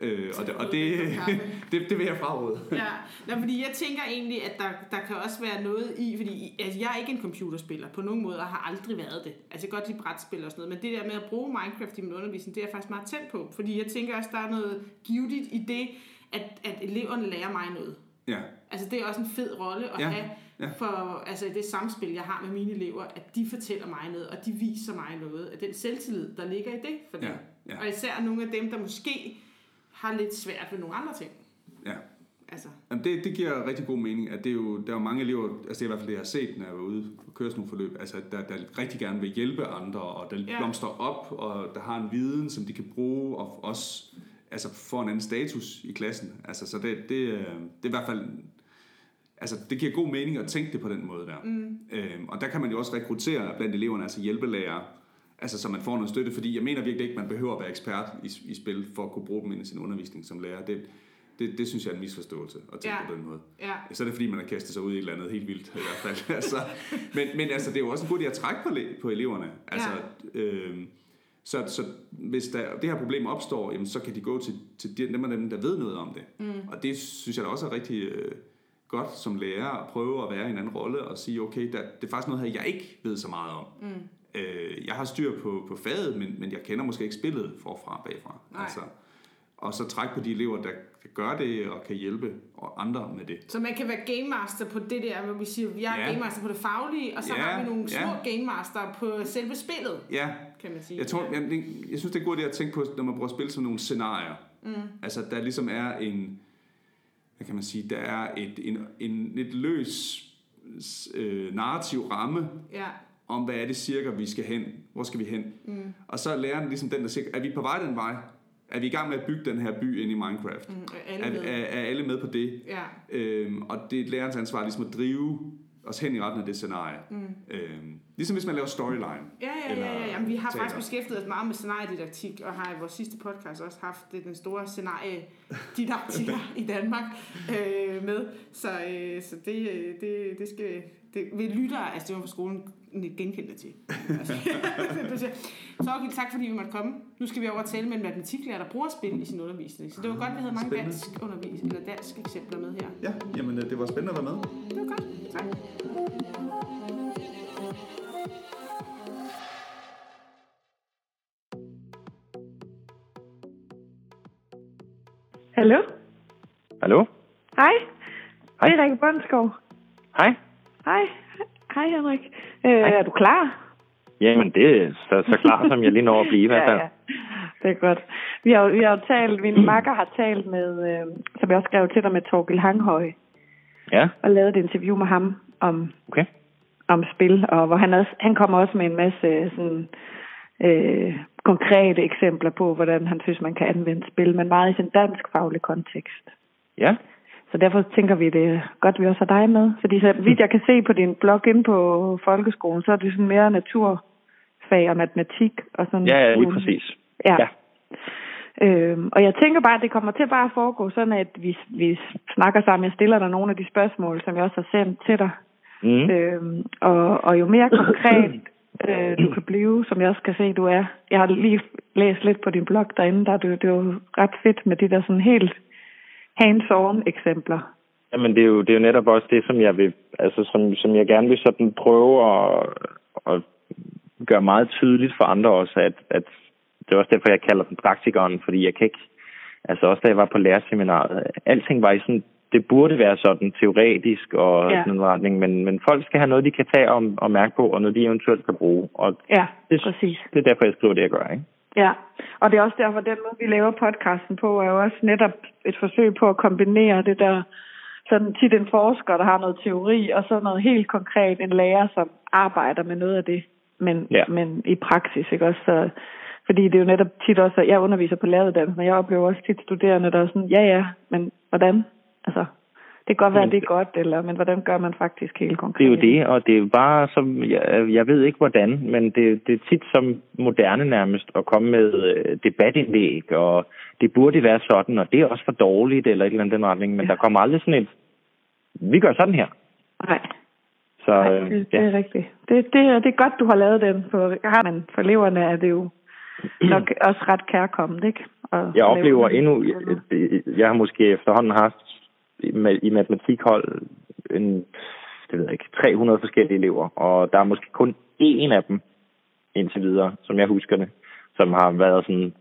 Øh, og det, og det, det, det vil jeg fraråde. ja, Nå, fordi jeg tænker egentlig, at der, der kan også være noget i, fordi altså, jeg er ikke en computerspiller på nogen måde, og har aldrig været det. Altså jeg kan godt lide brætspil og sådan noget, men det der med at bruge Minecraft i min undervisning, det er jeg faktisk meget tændt på, fordi jeg tænker også, der er noget givetigt i det, at, at eleverne lærer mig noget. Ja. Altså det er også en fed rolle at Ja, have ja. for altså det samspil, jeg har med mine elever, at de fortæller mig noget, og de viser mig noget af den selvtillid, der ligger i det for dem. Ja, ja. Og især nogle af dem, der måske har lidt svært ved nogle andre ting. Ja. Altså, Jamen det, det giver rigtig god mening, at det er jo, der er jo mange elever, altså det er i hvert fald det, jeg har set, når jeg var ude og køre sådan nogle forløb, altså der, der rigtig gerne vil hjælpe andre, og der Ja. blomstrer op, og der har en viden, som de kan bruge, og også altså får en anden status i klassen. Altså, så det, det, øh, det er i hvert fald, altså det giver god mening at tænke det på den måde der. Mm. Øhm, og der kan man jo også rekruttere blandt eleverne, altså hjælpelærer, altså så man får noget støtte, fordi jeg mener virkelig ikke, man behøver at være ekspert i, i spil, for at kunne bruge dem i sin undervisning som lærer. Det, det, det synes jeg er en misforståelse at tænke Ja. på den måde. ja. Så er det fordi, man har kastet sig ud i et eller andet helt vildt i hvert fald. altså, men, men altså, det er jo også en god idé at trække på, på eleverne. Altså, ja. øhm, så, så hvis der, det her problem opstår, jamen, så kan de gå til, til de- dem af dem, der ved noget om det. Mm. Og det synes jeg da også er rigtig øh, godt som lærer at prøve at være i en anden rolle og sige, okay, der, det er faktisk noget her, jeg ikke ved så meget om. Mm. Øh, jeg har styr på, på faget, men, men jeg kender måske ikke spillet forfra og bagfra. Nej. Altså, og så trække på de elever, der kan gøre det og kan hjælpe og andre med det. Så man kan være game master på det der, hvor vi siger, jeg er Ja. game master på det faglige, og så Ja, har vi nogle små ja. game master på selve spillet, Ja, kan man sige. Jeg, tror, jeg, jeg synes, det er en god idé at tænke på, når man bruger spil som nogle scenarier. Mm. Altså, der ligesom er en, hvad kan man sige, der er et, en, en lidt løs øh, narrativ ramme Ja, om, hvad er det cirka, vi skal hen, hvor skal vi hen. Mm. Og så er læreren ligesom den, der siger, er vi på vej den vej? Er vi i gang med at bygge den her by ind i Minecraft? Mm, er alle er, med? er, er alle med på det? ja. Øhm, og det er lærerens ansvar ligesom at drive os hen i retten af det scenarie. Mm. Øhm, ligesom hvis man laver storyline. Ja, ja, ja, ja. Jamen, vi har teater. faktisk beskæftiget os meget med scenariedidaktik, og har i vores sidste podcast også haft det, den store scenariedidaktiker i Danmark øh, med. Så, øh, så det, øh, det, det skal... Det, vil lyttere, altså det var fra skolen, genkendte til. Altså, det så okay, tak fordi vi måtte komme. Nu skal vi over og tale med en matematiklærer, der bruger spil i sin undervisning. Så det var godt, vi havde mange Spændende. dansk undervisning, eller dansk eksempler med her. Ja, jamen øh, det var spændende at være med. Det var godt. Tak. Hallo? Hallo? Hej. Hej. Det er Rikke Bundsgaard. Hej. Hej. Hej, Henrik. Øh, er du klar? Jamen, det er så, så klar, som jeg lige når at blive i hvert fald. Ja, ja. Det er godt. Vi har, vi har jo talt, min makker har talt med, øh, som jeg også skrev til dig med Torgild Hanghøj, Ja, og lavet et interview med ham om, okay. om spil, og hvor han også, han kommer også med en masse sådan, øh, konkrete eksempler på, hvordan han synes, man kan anvende spil, men meget i sin dansk faglig kontekst. Ja, Så derfor tænker vi, det er godt, at vi også har dig med. Fordi så vidt jeg kan se på din blog inde på folkeskolen, så er det sådan mere naturfag og matematik og sådan. ja, ja lige præcis. Ja. Ja. Øhm, og jeg tænker bare, at det kommer til bare at foregå sådan, at vi, vi snakker sammen. Jeg stiller dig nogle af de spørgsmål, som jeg også har sendt til dig. Mm. Øhm, og, og jo mere konkret øh, du kan blive, som jeg også kan se, du er. Jeg har lige læst lidt på din blog derinde, der er det, det er jo ret fedt med de der sådan helt hands-on eksempler. Jamen, det er, jo, det er jo netop også det, som jeg vil, altså, som, som jeg gerne vil sådan prøve at, at gøre meget tydeligt for andre også, at, at det er også derfor, jeg kalder den praktikeren, fordi jeg kan ikke, altså også da jeg var på lærerseminaret, alting var i sådan, det burde være sådan teoretisk og Ja. sådan en retning, men, men folk skal have noget, de kan tage og, og mærke på, og noget, de eventuelt kan bruge, og Ja, det, præcis. det er derfor, jeg skriver det, jeg gør, ikke? Ja, og det er også derfor, den måde, vi laver podcasten på, er jo også netop et forsøg på at kombinere det der, sådan tit en forsker, der har noget teori, og så noget helt konkret, en lærer, som arbejder med noget af det, men, Ja. men i praksis, ikke også? Så, fordi det er jo netop tit også, at jeg underviser på læreruddannelsen, og jeg oplever også tit studerende, der er sådan, ja ja, men hvordan? Altså, det kan godt være, Men at det er godt, eller, men hvordan gør man faktisk helt konkret? Det er jo det, og det er bare som, jeg, jeg ved ikke hvordan, men det, det er tit som moderne nærmest at komme med øh, debatindlæg, og det burde være sådan, og det er også for dårligt, eller et eller andet den retning, men Ja. der kommer aldrig sådan et, vi gør sådan her. Nej. Så Nej, øh, det, det ja. er rigtigt. Det, det, er- det er godt, du har lavet den, for, men for eleverne er det jo nok også ret kærkommet, ikke? at Jeg oplever endnu, og jeg har måske efterhånden haft i ma- i matematikhold en, det ved jeg ikke, 300 forskellige elever, og der er måske kun én af dem indtil videre, som jeg husker det, som har været sådan,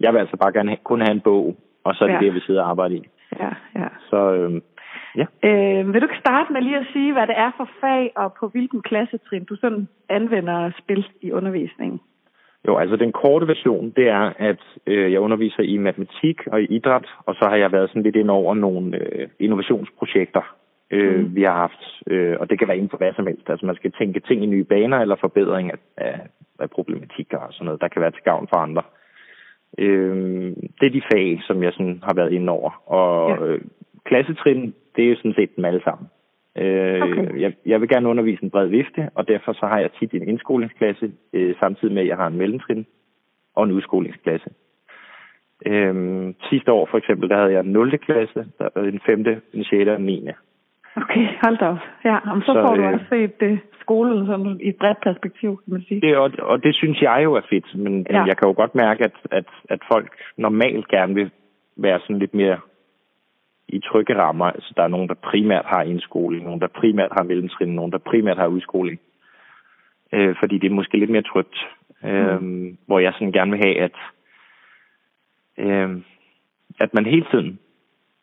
jeg vil altså bare gerne kun have en bog, og så er det Ja. det, jeg vil sidde og arbejde i. Ja, ja. Så øhm, ja, Øh, vil du ikke starte med lige at sige, hvad det er for fag, og på hvilken klassetrin du sådan anvender spil i undervisningen? Jo, altså den korte version, det er, at øh, jeg underviser i matematik og i idræt, og så har jeg været sådan lidt ind over nogle øh, innovationsprojekter, øh, mm. vi har haft, øh, og det kan være inden for hvad som helst. Altså man skal tænke ting i nye baner eller forbedring af, af, af problematikker og sådan noget, der kan være til gavn for andre. Øh, det er de fag, som jeg sådan har været inde over, og Ja. øh, klassetrin, det er jo sådan set dem alle sammen. Øh, Okay. jeg, jeg vil gerne undervise en bred vifte, og derfor så har jeg tit en indskolingsklasse, øh, samtidig med, at jeg har en mellemtrin og en udskolingsklasse. Øhm, sidste år for eksempel, der havde jeg en 0. klasse, der var en 5., en 6. og en 9. Okay, hold da op. Ja, jamen, så, Så, får du øh, også set det, skolen sådan, i et bredt perspektiv, kan man sige. Det, og, og det synes jeg jo er fedt, men, ja. Ja. men jeg kan jo godt mærke, at, at, at folk normalt gerne vil være sådan lidt mere i trygge rammer. Altså, der er nogen, der primært har indskoling, nogen, der primært har mellemtrin, nogen, der primært har udskoling. Øh, fordi det er måske lidt mere trygt. Øh, Hvor jeg sådan gerne vil have, at, øh, at man hele tiden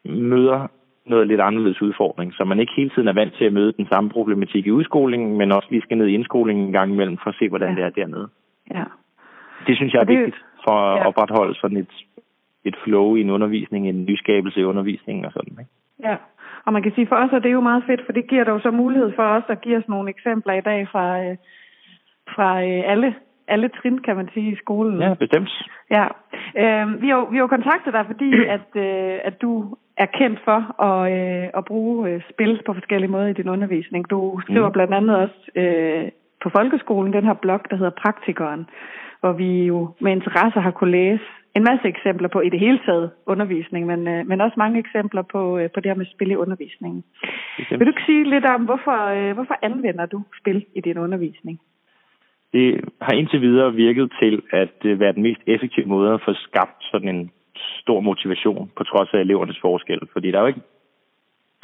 møder noget lidt anderledes udfordring, så man ikke hele tiden er vant til at møde den samme problematik i udskolingen, men også lige skal ned i indskolingen en gang imellem for at se, hvordan Ja. det er dernede. Ja. Det synes jeg er det- vigtigt for at ja. opretholde sådan et, et flow i en undervisning, en nyskabelse i undervisningen og sådan. Ikke? Ja, og man kan sige, for os er det jo meget fedt, for det giver jo så mulighed for os at give os nogle eksempler i dag fra, øh, fra øh, alle, alle trin, kan man sige, i skolen. Ja, bestemt. Ja, øh, vi, har, jo- vi har kontaktet dig, fordi at, øh, at du er kendt for at, øh, at bruge øh, spil på forskellige måder i din undervisning. Du skriver Mm. blandt andet også øh, på folkeskolen den her blog, der hedder Praktikeren, hvor vi jo med interesse har kunne læse en masse eksempler på i det hele taget undervisning, men, øh, men også mange eksempler på, øh, på det her med spil i undervisningen. bestemt. Vil du ikke sige lidt om, hvorfor, øh, hvorfor anvender du spil i din undervisning? Det har indtil videre virket til at øh, være den mest effektive måde at få skabt sådan en stor motivation på trods af elevernes forskel. Fordi der er jo ikke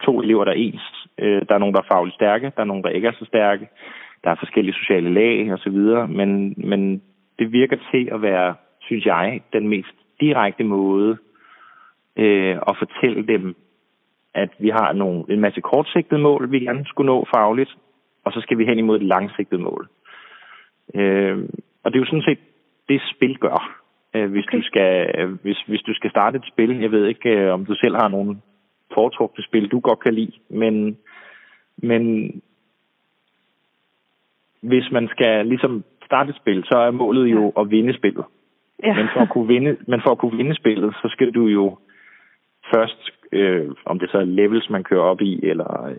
to elever, der er ens. Øh, Der er nogen, der er fagligt stærke, der er nogen, der ikke er så stærke. Der er forskellige sociale lag og så videre, men, men det virker til at være, synes jeg, den mest direkte måde øh, at fortælle dem, at vi har nogle, en masse kortsigtede mål, vi gerne skulle nå fagligt, og så skal vi hen imod et langsigtet mål. Øh, og det er jo sådan set det, spil gør. Øh, hvis, Okay. du skal, hvis, hvis du skal starte et spil, jeg ved ikke, øh, om du selv har nogle foretrukne spil, du godt kan lide, men, men hvis man skal ligesom starte et spil, så er målet jo at vinde spillet. Ja. Men for at kunne vinde, men for at kunne vinde spillet, så skal du jo først, øh, om det så er levels, man kører op i, eller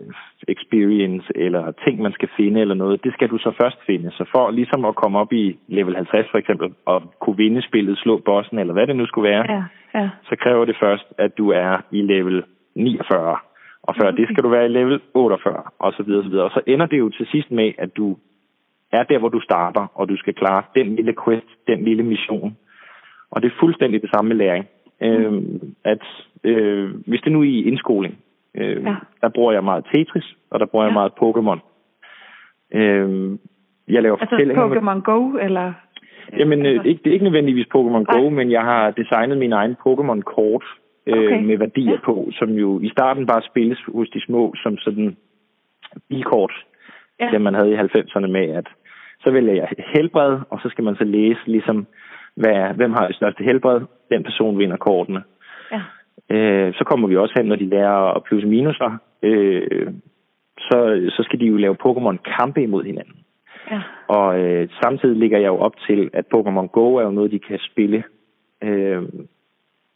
experience, eller ting, man skal finde, eller noget, det skal du så først finde. Så for ligesom at komme op i level 50 for eksempel, og kunne vinde spillet, slå bossen, eller hvad det nu skulle være, Ja, ja. så kræver det først, at du er i level 49. Og før det skal du være i level 48, og så videre, og så videre. Og så ender det jo til sidst med, at du er der, hvor du starter, og du skal klare den lille quest, den lille mission. Og det er fuldstændig det samme med læring. Øh, at øh, hvis det nu er i indskoling, øh, Ja. der bruger jeg meget Tetris, og der bruger jeg Ja. meget Pokémon. Øh, jeg laver Altså fortællinger med Pokémon Go, eller... Jamen, altså- ikke, det er ikke nødvendigvis Pokémon Go, men jeg har designet min egen Pokémon-kort øh, Okay. med værdier Ja. på, som jo i starten bare spilles hos de små som sådan bikort, Ja. dem man havde i 90'erne med, at så vælger jeg helbred, og så skal man så læse ligesom, hvad, hvem har det største helbred, den person vinder kortene. Ja. Øh, så kommer vi også hen, når de lærer at plus minuser, øh, så, så skal de jo lave Pokémon-kampe imod hinanden. Ja. Og øh, samtidig ligger jeg jo op til, at Pokémon Go er jo noget, de kan spille øh,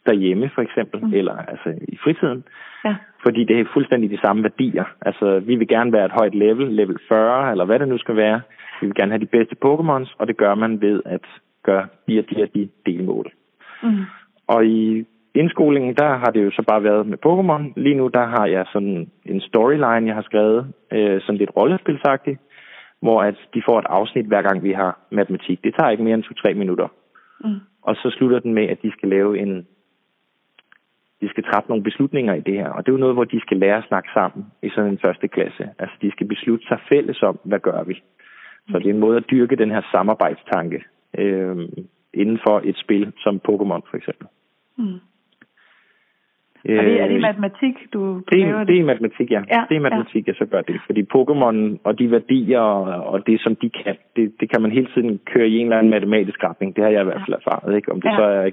derhjemme for eksempel, Mm. eller altså i fritiden. Ja. Fordi det er fuldstændig de samme værdier. Altså, vi vil gerne være et højt level, level 40, eller hvad det nu skal være. Vi vil gerne have de bedste Pokémons, og det gør man ved at gøre de og de og de delmål. Mm. Og i indskolingen, der har det jo så bare været med Pokémon. Lige nu, der har jeg sådan en storyline, jeg har skrevet, øh, sådan lidt rollespilsagtigt, hvor at de får et afsnit hver gang vi har matematik. Det tager ikke mere end 2-3 minutter. Mm. og så slutter den med, at de skal lave en, de skal træffe nogle beslutninger i det her. Og det er jo noget, hvor de skal lære at snakke sammen i sådan en første klasse. Altså, de skal beslutte sig fælles om, hvad gør vi. Så det er en måde at dyrke den her samarbejdstanke øh, inden for et spil som Pokémon for eksempel. Mm. Øh, er, det, er det matematik, du, du det, laver det? Det er matematik, ja. ja det er matematik, ja. jeg så gør det. Fordi Pokémon og de værdier og det, som de kan, det, det kan man hele tiden køre i en eller anden matematisk retning. Det har jeg i hvert fald erfaret. Ikke? Om det ja. så er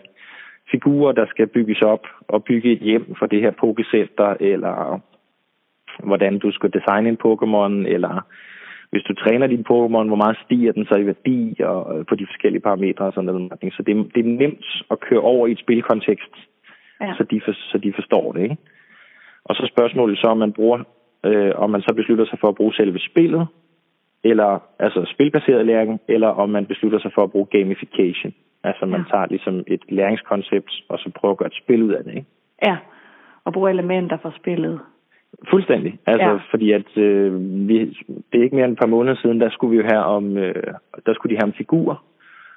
figurer, der skal bygges op og bygge et hjem for det her Pokécenter, eller hvordan du skal designe en Pokémon, eller hvis du træner din Pokémon, hvor meget stiger den så i værdi og på de forskellige parametre og sådan noget. Så det, det er nemt at køre over i et spilkontekst ja. så, de for, så de forstår det. Ikke? Og så spørgsmålet så, om man bruger, øh, om man så beslutter sig for at bruge selve spillet, eller altså spilbaseret læring, eller om man beslutter sig for at bruge gamification. Altså man ja. tager ligesom et læringskoncept, og så prøver at gøre et spil ud af det. Ikke? Ja, og bruge elementer fra spillet. Fuldstændig. Altså, ja. fordi at øh, vi, det er ikke mere end et par måneder siden, der skulle vi jo have om, øh, der skulle de have om figurer.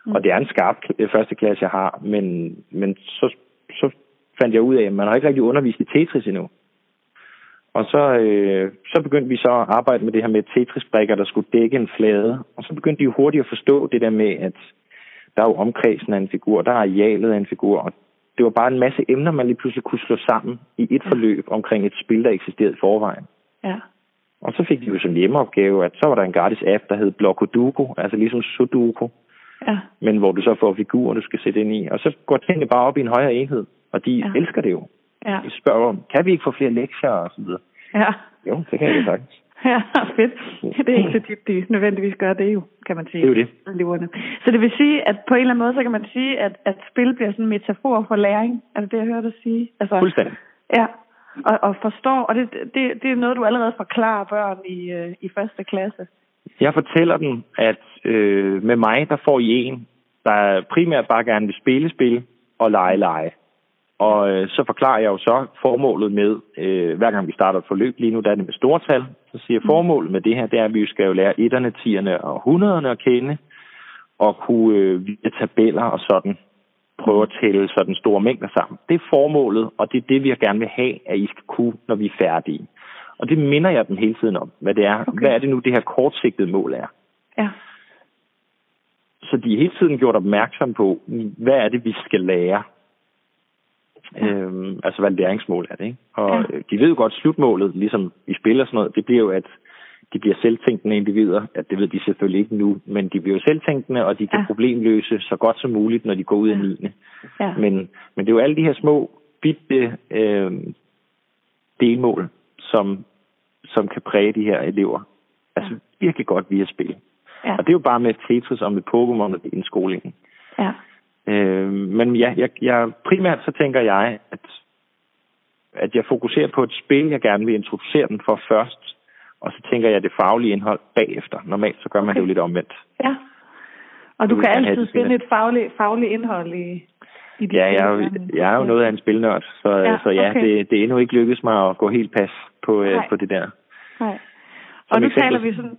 Mm. Og det er en skarp første klasse, jeg har, men, men så, så fandt jeg ud af, at man har ikke rigtig undervist i Tetris endnu. Og så, øh, så begyndte vi så at arbejde med det her med Tetris-brikker, der skulle dække en flade. Og så begyndte de jo hurtigt at forstå det der med, at der er jo omkredsen af en figur, der er arealet af en figur, og det var bare en masse emner, man lige pludselig kunne slå sammen i et forløb omkring et spil, der eksisterede i forvejen. Ja. Og så fik de jo som hjemmeopgave, at så var der en gratis app, der hed Blockoduco, altså ligesom Sudoku. Ja. Men hvor du så får figurer, du skal sætte ind i. Og så går tingene bare op i en højere enhed. Og de ja. elsker det jo. Ja. De spørger om, kan vi ikke få flere lektier og så videre? Ja. Jo, det kan jeg sagtens. Ja, fedt. Det er ikke så tit, de nødvendigvis gør det jo, kan man sige. Det er jo det. Eleverne. Så det vil sige, at på en eller anden måde, så kan man sige, at, at spil bliver sådan en metafor for læring. Er det det, jeg hørte dig sige? Altså, Fuldstændig. Ja, og, og forstår, og det, det, det er noget, du allerede forklarer børn i, øh, i første klasse. Jeg fortæller dem, at øh, med mig, der får I en, der primært bare gerne vil spille spil og lege lege. Og øh, så forklarer jeg jo så formålet med, øh, hver gang vi starter et forløb lige nu, der er det med stortal, så siger jeg, mm. formålet med det her, det er, at vi skal jo lære etterne, tierne og hundrederne at kende, og kunne øh, via tabeller og sådan prøve at tælle sådan store mængder sammen. Det er formålet, og det er det, vi gerne vil have, at I skal kunne, når vi er færdige. Og det minder jeg dem hele tiden om, hvad det er. Okay. Hvad er det nu, det her kortsigtede mål er? Ja. Så de er hele tiden gjort opmærksom på, hvad er det, vi skal lære? Ja. Øhm, altså hvad læringsmål er det, ikke? Og ja. de ved jo godt slutmålet, ligesom i spil og sådan noget, det bliver jo, at de bliver selvtænkende individer. At det ved de selvfølgelig ikke nu, men de bliver jo selvtænkende, og de kan ja. problemløse så godt som muligt, når de går ud af 9. Ja. Men, men det er jo alle de her små, bitte øh, delmål, som, som kan præge de her elever. Altså ja. virkelig godt via spil. Ja. Og det er jo bare med Tetris og med Pokémon og indskolingen. Ja. Øh, men ja, jeg, jeg, primært så tænker jeg, at, at jeg fokuserer på et spil, jeg gerne vil introducere den for først, og så tænker jeg det faglige indhold bagefter. Normalt så gør man okay. det jo lidt omvendt. Ja, og du, du kan altid finde et fagligt faglig indhold i, i Ja, jeg, er jo, jeg er jo noget af en spilnørd, så ja, så ja okay. det, det er endnu ikke lykkedes mig at gå helt pas på, øh, på det der. Nej. Og nu taler vi sådan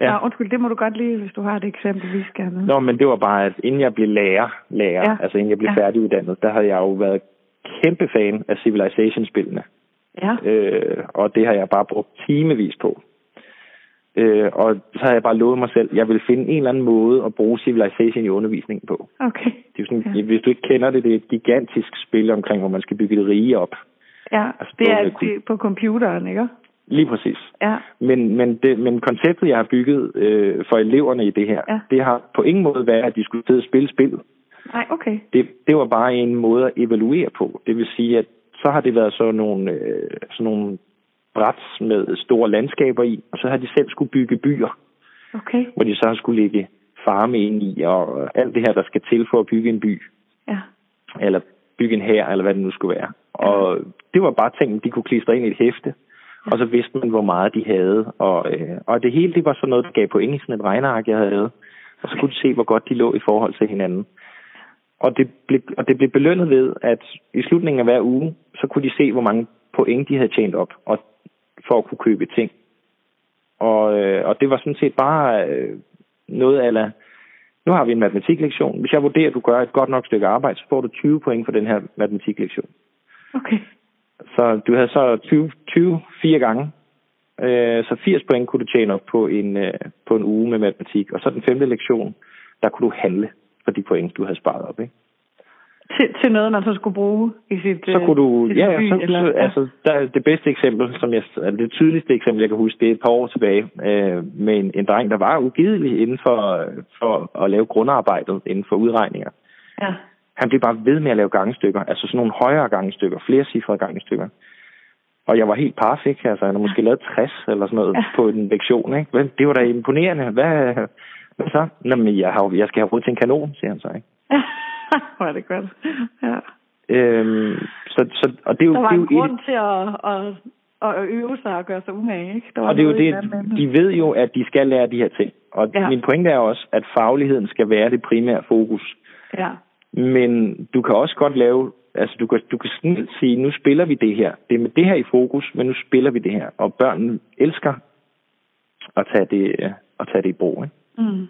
Ja. Nå, undskyld, det må du godt lige, hvis du har et eksempel, vi skal med. Nå, men det var bare, at inden jeg blev lærer, lærer ja. altså inden jeg blev ja. færdiguddannet, der havde jeg jo været kæmpe fan af Civilization-spillene. Ja. Øh, og det har jeg bare brugt timevis på. Øh, og så har jeg bare lovet mig selv, at jeg vil finde en eller anden måde at bruge Civilization i undervisningen på. Okay. Det er sådan, ja. Hvis du ikke kender det, det er et gigantisk spil omkring, hvor man skal bygge et rige op. Ja, altså, det er det på computeren, ikke? Lige præcis. Ja. Men, men, det, men konceptet, jeg har bygget øh, for eleverne i det her, ja. det har på ingen måde været, at de skulle sidde og spille spillet. Nej, okay. Det, det var bare en måde at evaluere på. Det vil sige, at så har det været sådan nogle, øh, sådan nogle bræt med store landskaber i, og så har de selv skulle bygge byer. Okay. Hvor de så har skulle lægge farme ind i, og alt det her, der skal til for at bygge en by. Ja. Eller bygge en her, eller hvad det nu skulle være. Ja. Og det var bare ting, de kunne klistre ind i et hæfte Mm. og så vidste man, hvor meget de havde. Og, øh, og det hele, det var sådan noget, der gav point i sådan et regneark, jeg havde lavet. Og så kunne de se, hvor godt de lå i forhold til hinanden. Og det, blev, og det blev belønnet ved, at i slutningen af hver uge, så kunne de se, hvor mange point de havde tjent op, og for at kunne købe ting. Og, øh, og det var sådan set bare øh, noget af nu har vi en matematiklektion. Hvis jeg vurderer, at du gør et godt nok stykke arbejde, så får du 20 point for den her matematiklektion. Okay. Så du havde så 20, 20 fire gange. Øh, så 80 point kunne du tjene op på en, øh, på en uge med matematik. Og så den femte lektion, der kunne du handle for de point, du havde sparet op. Ikke? Til, til noget, man så skulle bruge i sit Så kunne du, sit ja, ja, by, så, eller, så, altså, der, er det bedste eksempel, som jeg, altså, det tydeligste eksempel, jeg kan huske, det er et par år tilbage, øh, med en, en dreng, der var ugidelig inden for, for at lave grundarbejdet inden for udregninger. ja. Han blev bare ved med at lave gangestykker, altså sådan nogle højere gangestykker, flere cifrede gangestykker. Og jeg var helt paf, ikke? Altså, han har måske lavet 60 eller sådan noget Ja. på en lektion, ikke? Men det var da imponerende. Hvad, hvad så? Nå, men jeg, har, jeg skal have råd til en kanon, siger han så, ikke? Hvor er det godt. Ja. Øhm, så, så, og det er jo, Der var det er en jo grund til at, at, at øve sig og gøre sig umage, ikke? Der var Og det er jo det, de ved jo, at de skal lære de her ting. Og Ja. ja. min pointe er også, at fagligheden skal være det primære fokus. Ja. Men du kan også godt lave, altså du kan, du kan snilt sige, nu spiller vi det her. Det er med det her i fokus, men nu spiller vi det her. Og børnene elsker at tage det, øh, at tage det i brug. Ikke? Mm.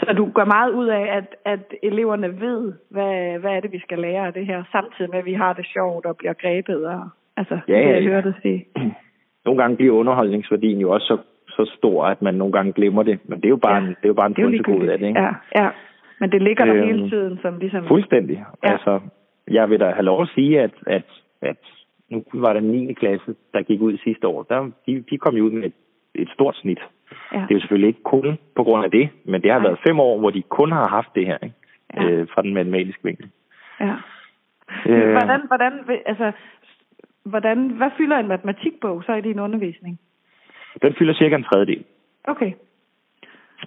Så du gør meget ud af, at, at eleverne ved, hvad, hvad er det, vi skal lære af det her, samtidig med, at vi har det sjovt og bliver grebet. Og, altså, Ja, det jeg ja, ja. høre dig sige. Nogle gange bliver underholdningsværdien jo også så, så stor, at man nogle gange glemmer det. Men det er jo bare, Ja. en, det er jo bare en Det er af det. Ikke? Ja, ja. Men det ligger der Øhm, hele tiden, som ligesom... Fuldstændig. Ja. Ja. Altså, jeg vil da have lov at sige, at, at, at nu var der 9. klasse, der gik ud sidste år. Der, de, de kom jo ud med et, et stort snit. Ja. Det er jo selvfølgelig ikke kun på grund af det, men det har Nej. været fem år, hvor de kun har haft det her, ikke? Ja. Øh, fra den matematiske vinkel. Ja. Øh. Hvordan, hvordan, altså, hvordan, hvad fylder en matematikbog så i din undervisning? Den fylder cirka en tredjedel. Okay.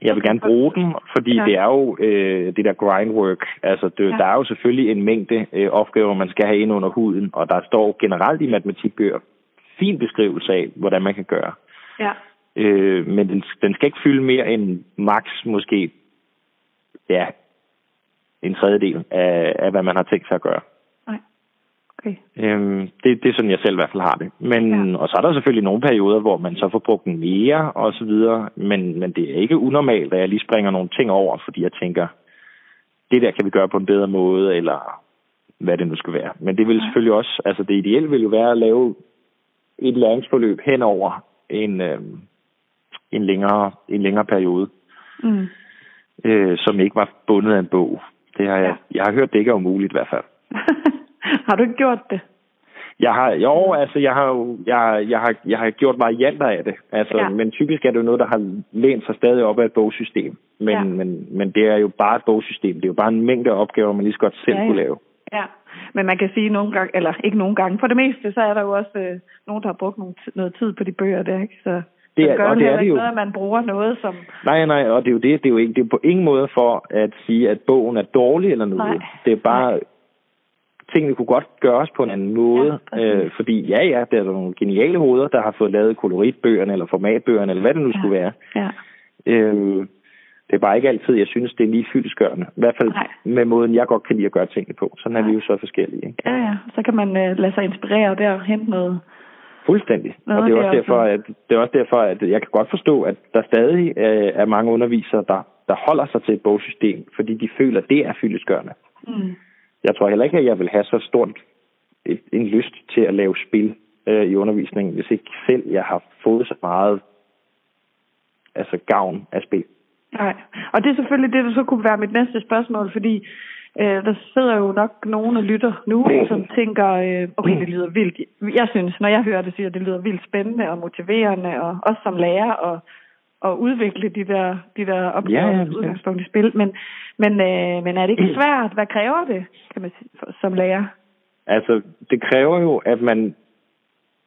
Jeg vil gerne bruge den, fordi Ja. det er jo øh, det der grindwork. Altså, det, ja. der er jo selvfølgelig en mængde øh, opgaver, man skal have ind under huden, og der står generelt i matematikbøger fin beskrivelse af, hvordan man kan gøre. Ja. Øh, men den, den skal ikke fylde mere end max måske ja, en tredjedel af, af, hvad man har tænkt sig at gøre. Okay. Øhm, det, det er sådan, jeg selv i hvert fald har det. Men, Ja. Og så er der selvfølgelig nogle perioder, hvor man så får brugt mere og så videre. Men, men det er ikke unormalt, at jeg lige springer nogle ting over, fordi jeg tænker, det der kan vi gøre på en bedre måde, eller hvad det nu skal være. Men det vil Ja. selvfølgelig også, altså det ideelle vil jo være at lave et læringsforløb hen over en, øhm, en, længere, en længere periode, Mm. øh, som ikke var bundet af en bog. Det har jeg, Ja. jeg har hørt, det ikke er umuligt i hvert fald. har du ikke gjort det? Jeg har, jo, altså, jeg har jo, jeg, jeg har, jeg har gjort varianter af det. Altså, Ja. men typisk er det jo noget, der har lænt sig stadig op af et bogsystem. Men, Ja. men, men det er jo bare et bogsystem. Det er jo bare en mængde opgaver, man lige så godt selv Ja, ja, kunne lave. Ja, men man kan sige nogle gange, eller ikke nogle gange, for det meste, så er der jo også øh, nogen, der har brugt nogle, noget tid på de bøger der, ikke? Så Det er- gør og det er det ikke jo. noget, at man bruger noget, som... Nej, nej, og det er jo det. Det er jo, ikke, det er på ingen måde for at sige, at bogen er dårlig eller noget. Nej. Det er bare, tingene kunne godt gøres på en anden måde. Ja, øh, fordi ja, ja, der er nogle geniale hoveder, der har fået lavet koloritbøgerne, eller formatbøgerne, eller hvad det nu Ja. skulle være. Ja, Øhm, det er bare ikke altid, jeg synes, det er lige fyldskørende. I hvert fald Nej. med måden, jeg godt kan lide at gøre tingene på. Sådan er Nej. vi jo så forskellige. Ikke? ja, ja. Så kan man øh, lade sig inspirere der og hente noget. Fuldstændig. Nå, og det er, også er derfor, at, det er også derfor, at jeg kan godt forstå, at der stadig øh, er mange undervisere, der, der holder sig til et bogsystem, fordi de føler, at det er fyldeskørende. Mm. Jeg tror heller ikke, at jeg vil have så stort et, en lyst til at lave spil øh, i undervisningen, hvis ikke selv jeg har fået så meget altså gavn af spil. Nej, og det er selvfølgelig det, der så kunne være mit næste spørgsmål, fordi øh, der sidder jo nok nogen og lytter nu, som tænker, øh, okay, det lyder vildt. Jeg synes, når jeg hører det, siger, at det lyder vildt spændende og motiverende, og også som lærer og, og udvikle de der, de der opgaver Ja, ja, bestemt. udgangspunkt i spil. Men, men, øh, men er det ikke svært? Hvad kræver det, kan man sige, for, som lærer? Altså, det kræver jo, at man,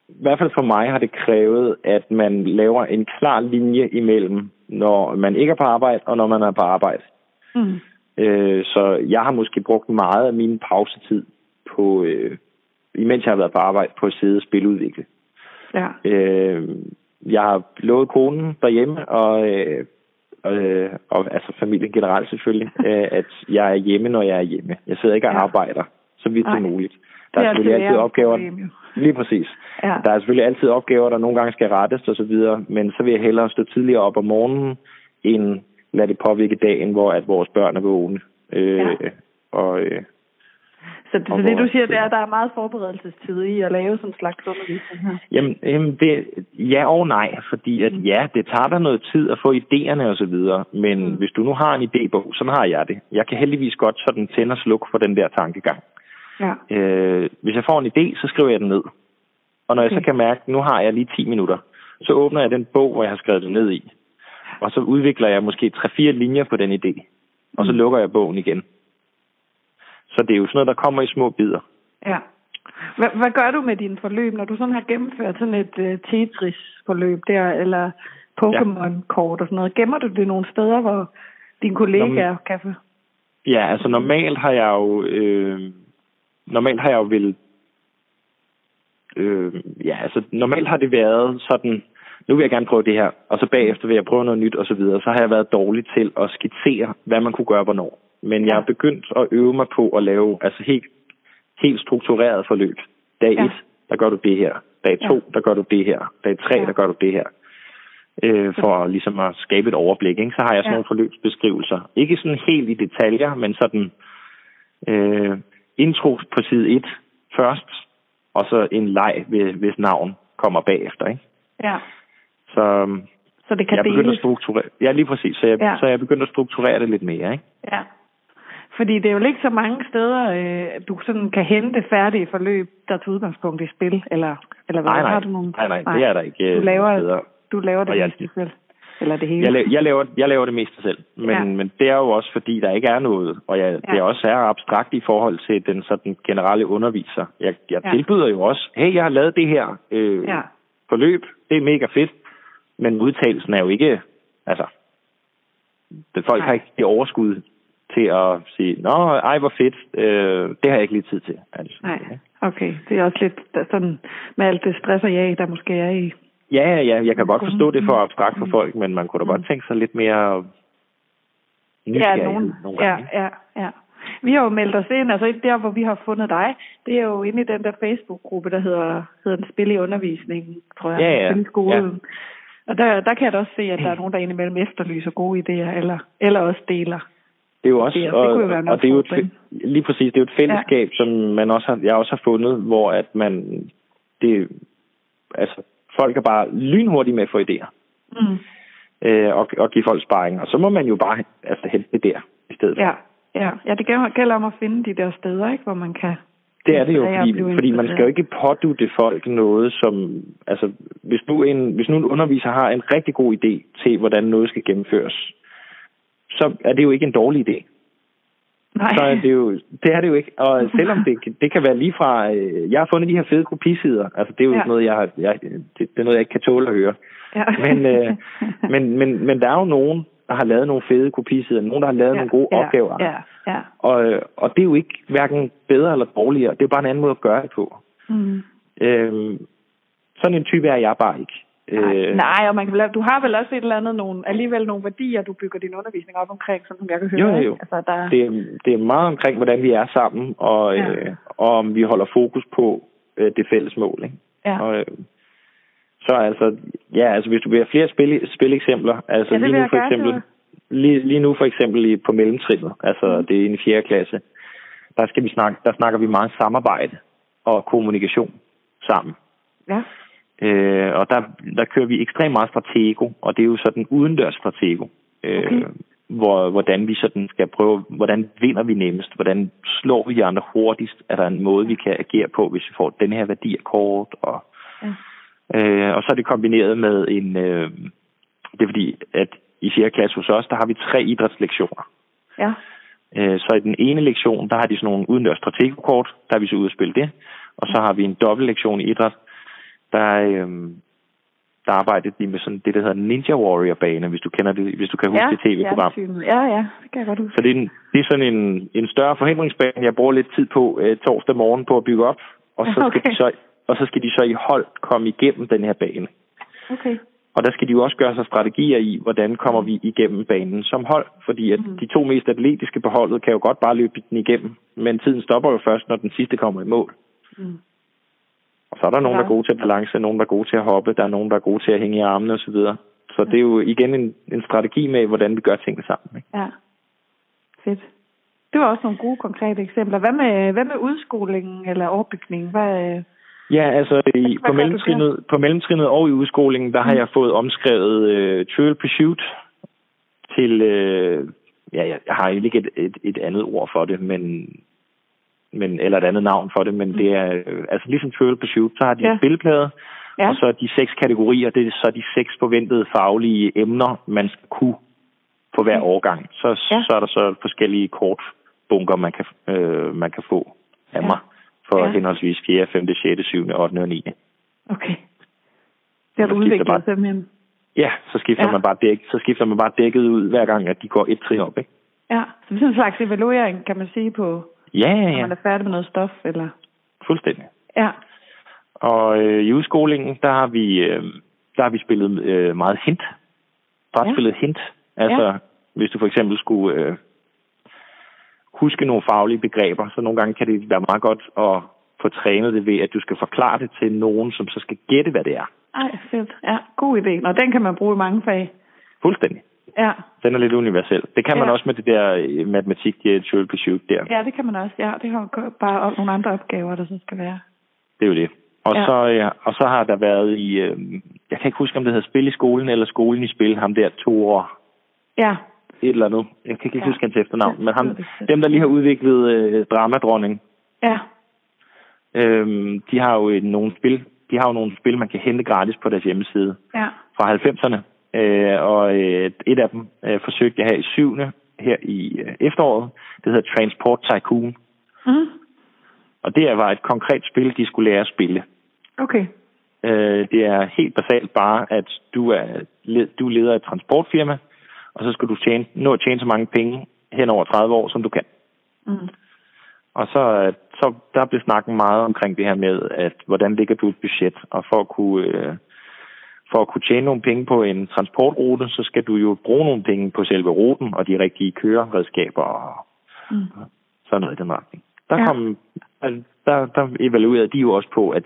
i hvert fald for mig har det krævet, at man laver en klar linje imellem, når man ikke er på arbejde, og når man er på arbejde. Mm. Øh, så jeg har måske brugt meget af min pausetid på, øh, imens jeg har været på arbejde, på at sidde og spiludvikle. Ja. Øh, jeg har lovet konen derhjemme, og, øh, øh, og altså familien generelt selvfølgelig, øh, at jeg er hjemme, når jeg er hjemme. Jeg sidder ikke og Ja. arbejder, så vidt som muligt. Der er er selvfølgelig altid altid opgaver, problem, lige præcis. Ja. Der er selvfølgelig altid opgaver, der nogle gange skal rettes og så videre, men så vil jeg hellere stå tidligere op om morgenen, end lade det påvirke dagen, hvor at vores børn er vågne. Øh, ja. Og, øh, så det, så det du siger, det er, at der er meget forberedelsestid i at lave sådan en slags undervisning her? Jamen, jamen det, ja og nej, fordi at, mm. ja, det tager der noget tid at få idéerne og så videre, men mm. hvis du nu har en idébog, så har jeg det. Jeg kan heldigvis godt sådan tænde og slukke for den der tankegang. Ja. Øh, hvis jeg får en idé, så skriver jeg den ned. Og når okay. jeg så kan mærke, at nu har jeg lige 10 minutter, så åbner jeg den bog, hvor jeg har skrevet det ned i. Og så udvikler jeg måske 3-4 linjer på den idé. Og så mm. lukker jeg bogen igen. Så det er jo sådan noget, der kommer i små bidder. Ja. Hvad, hvad gør du med dine forløb, når du sådan har gennemført sådan et uh, Tetris-forløb der, eller Pokémon-kort og sådan noget? Gemmer du det nogle steder, hvor dine kollegaer Norm- kan få? Ja, altså normalt har jeg jo... Øh, normalt har jeg jo vil... Øh, ja, altså normalt har det været sådan nu vil jeg gerne prøve det her, og så bagefter vil jeg prøve noget nyt og så videre. Så har jeg været dårlig til at skitsere, hvad man kunne gøre hvornår. Men jeg er begyndt at øve mig på at lave altså helt, helt struktureret forløb. Dag 1, ja. der gør du det her. Dag 2, ja. der gør du det her. Dag 3, ja. der gør du det her. Øh, for ligesom at skabe et overblik. Ikke? Så har jeg sådan ja. nogle forløbsbeskrivelser. Ikke sådan helt i detaljer, men sådan øh, intro på side 1 først, og så en leg, hvis navn kommer bagefter. Ikke? Ja. Så, så det kan jeg deles? At strukturere, ja, lige præcis. Så jeg, ja. så jeg begyndt at strukturere det lidt mere. Ikke? Ja. Fordi det er jo ikke så mange steder, øh, du sådan kan hente færdige forløb, der tager udgangspunkt i spil, eller, eller hvad? Nej, nej. Har du nogle? nej, nej, nej, det er der ikke. Du øh, laver, du laver det jeg, meste selv? Eller det hele? Jeg, laver, jeg, laver, jeg laver det meste selv, men, ja. men det er jo også fordi, der ikke er noget, og jeg, ja. det er også er abstrakt i forhold til den sådan generelle underviser. Jeg, jeg ja. tilbyder jo også, hey, jeg har lavet det her øh, ja. forløb, det er mega fedt, men udtalelsen er jo ikke, altså, det, folk Nej. har ikke det overskud til at sige, nå, ej, hvor fedt, øh, det har jeg ikke lige tid til. Altså, Nej, okay. Det er også lidt sådan, med alt det stress og ja, der måske er i... Ja, ja, jeg kan godt forstå det for abstrakt for folk, men man kunne da godt mm. tænke sig lidt mere ja, nogen, nogle gange. Ja, ja, ja. Vi har jo meldt os ind, altså der, hvor vi har fundet dig, det er jo inde i den der Facebook-gruppe, der hedder, hedder den Spil i undervisningen, tror jeg. Ja, ja. Skole. ja. Og der, der kan jeg da også se, at der er nogen, der indimellem efterlyser gode idéer, eller, eller også deler. Det er jo også, og, det og, og det er jo et, lige præcis, det er jo et fællesskab, ja. som man også har, jeg også har fundet, hvor at man, det, altså, folk er bare lynhurtige med at få idéer. Mm. Øh, og, og give folk sparring, og så må man jo bare altså, hente det der i stedet Ja, ja. ja det gælder om at finde de der steder, ikke, hvor man kan det er det jo, fordi, fordi man skal jo ikke pådute folk noget, som... Altså, hvis nu, en, hvis nu en underviser har en rigtig god idé til, hvordan noget skal gennemføres, så er det jo ikke en dårlig idé. Nej. Så er det jo, det er det jo ikke. Og selvom det, det kan være lige fra, øh, jeg har fundet de her fede kopisider, altså det er jo ja. noget, jeg, har, jeg det, det er noget, jeg ikke kan tåle at høre. Ja. Men, øh, men, men, men der er jo nogen, der har lavet nogle fede kopisider, nogen, der har lavet ja. nogle gode ja. opgaver. Ja. Ja. Og, og det er jo ikke hverken bedre eller dårligere, det er bare en anden måde at gøre det på. Mm. Øhm, sådan en type er jeg bare ikke. Nej, øh, nej og man kan, du har vel også et eller andet, nogle, alligevel nogle værdier, du bygger din undervisning op omkring, sådan som jeg kan høre. Jo, jo. Altså, der... det, er, det er meget omkring, hvordan vi er sammen, og, ja. øh, og om vi holder fokus på øh, det fælles mål. Ikke? Ja. Og, øh, så altså, ja, altså hvis du vil have flere spil, spileksempler, altså ja, lige nu for eksempel, lige, lige nu for eksempel i, på mellemtrinnet, altså mm. det er i 4. klasse, der, skal vi snakke, der snakker vi meget samarbejde og kommunikation sammen. Ja. Øh, og der, der kører vi ekstremt meget stratego, og det er jo sådan udendørs stratego. Øh, okay. hvor, hvordan vi sådan skal prøve, hvordan vinder vi nemmest, hvordan slår vi de andre hurtigst, er der en måde, vi kan agere på, hvis vi får den her værdi af kort, og, ja. øh, og så er det kombineret med en, øh, det er fordi, at i 4. klasse hos os, der har vi tre idrætslektioner. Ja. Øh, så i den ene lektion, der har de sådan nogle udendørs strategokort, der er vi så ude at spille det. Og så har vi en dobbelt lektion i idræt, der, øh, der arbejdede de med sådan det, der hedder Ninja Warrior-bane, hvis du kender det, hvis du kan huske ja, det tv-program. Ja, ja, det kan jeg godt huske. Så det er, en, det er sådan en, en større forhindringsbane, jeg bruger lidt tid på øh, torsdag morgen på at bygge op, og så, skal okay. de så, og så skal de så i hold komme igennem den her bane. Okay. Og der skal de jo også gøre sig strategier i, hvordan kommer vi igennem banen som hold. Fordi at mm. de to mest atletiske på holdet kan jo godt bare løbe den igennem. Men tiden stopper jo først, når den sidste kommer i mål. Mm. Og så er der nogen, der er gode til balance, nogen, der er gode til at hoppe, der er nogen, der er gode til at hænge i armene osv. Så, Så det er jo igen en, en strategi med, hvordan vi gør tingene sammen. Ikke? Ja. Fedt. Det var også nogle gode konkrete eksempler. Hvad med, hvad med udskolingen eller overbygningen? Hvad, Ja, altså i, på, mellemtrinnet, på mellemtrinnet og i udskolingen, der har mm. jeg fået omskrevet øh, Trial Pursuit til, øh, ja, jeg har ikke et, et, et andet ord for det, men, men eller et andet navn for det, men mm. det er, øh, altså ligesom Trial Pursuit, så har de ja. en spilplade, ja. og så de seks kategorier, det er så de seks forventede faglige emner, man skal kunne på hver mm. årgang. Så, ja. så er der så forskellige kortbunker, man kan, øh, man kan få af ja. mig for ja. henholdsvis 4., 5., 6., 7., 8. og 9. Okay. Det har du udviklet bare, simpelthen. Ja, så skifter, ja. Man bare dæk, så skifter man bare dækket ud hver gang, at de går et trin op, ikke? Ja, så det er en slags evaluering, kan man sige, på, ja, ja, ja. når man er færdig med noget stof, eller? Fuldstændig. Ja. Og øh, i udskolingen, der har vi, øh, der har vi spillet øh, meget hint. Bare ja. spillet hint. Altså, ja. hvis du for eksempel skulle øh, huske nogle faglige begreber, så nogle gange kan det være meget godt at få trænet det ved, at du skal forklare det til nogen, som så skal gætte, hvad det er. Ej, fedt. Ja, god idé. Og den kan man bruge i mange fag. Fuldstændig. Ja. Den er lidt universel. Det kan man ja. også med det der øh, matematik, det er pursuit der. Ja, det kan man også. Ja, det har bare nogle andre opgaver, der så skal være. Det er jo det. Og, ja. så, ja, og så har der været i, øh, jeg kan ikke huske, om det hedder Spil i skolen, eller Skolen i spil, ham der to år. Ja, et eller andet. Jeg kan ikke ja. huske hans efternavn, men ham, dem, der lige har udviklet øh, Dramadronning, ja. øhm, de har jo nogle spil, de har jo nogle spil, man kan hente gratis på deres hjemmeside ja. fra 90'erne. Øh, og øh, et af dem øh, forsøgte jeg her i syvende, her i øh, efteråret. Det hedder Transport Tycoon. Mm. Og det var et konkret spil, de skulle lære at spille. Okay. Øh, det er helt basalt bare, at du er, du leder et transportfirma, og så skal du tjene, nå at tjene så mange penge hen over 30 år, som du kan. Mm. Og så, så der blev snakket meget omkring det her med, at hvordan ligger du et budget, og for at kunne, øh, for at kunne tjene nogle penge på en transportrute, så skal du jo bruge nogle penge på selve ruten og de rigtige køreredskaber og mm. sådan noget i den retning. Der, ja. kom, altså, der, der evaluerede de jo også på, at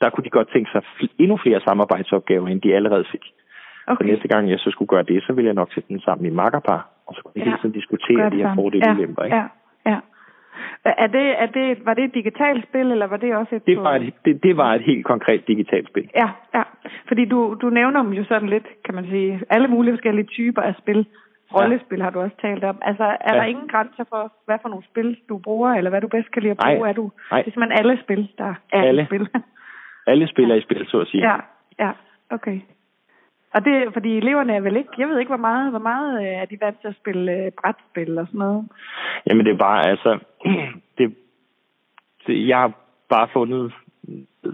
der kunne de godt tænke sig endnu flere samarbejdsopgaver, end de allerede fik. Okay. Så næste gang jeg så skulle gøre det, så ville jeg nok sætte den sammen i makkerpar, og så kunne vi ja. hele tiden diskutere de her fordele og ulemper. Ja. ja. Er det, er det, var det et digitalt spil, eller var det også et... Det var et, det, det var et helt konkret digitalt spil. Ja, ja. Fordi du, du nævner dem jo sådan lidt, kan man sige, alle mulige forskellige typer af spil. Rollespil ja. har du også talt om. Altså, er ja. der ingen grænser for, hvad for nogle spil du bruger, eller hvad du bedst kan lide at bruge? Nej. Er du, Nej. Det er simpelthen alle spil, der er alle. spil. alle spil er i spil, så at sige. Ja, ja, okay. Og det, fordi eleverne er vel ikke, jeg ved ikke, hvor meget, hvor meget øh, er de vant til at spille øh, brætspil og sådan noget? Jamen det er bare, altså, det, det, jeg har bare fundet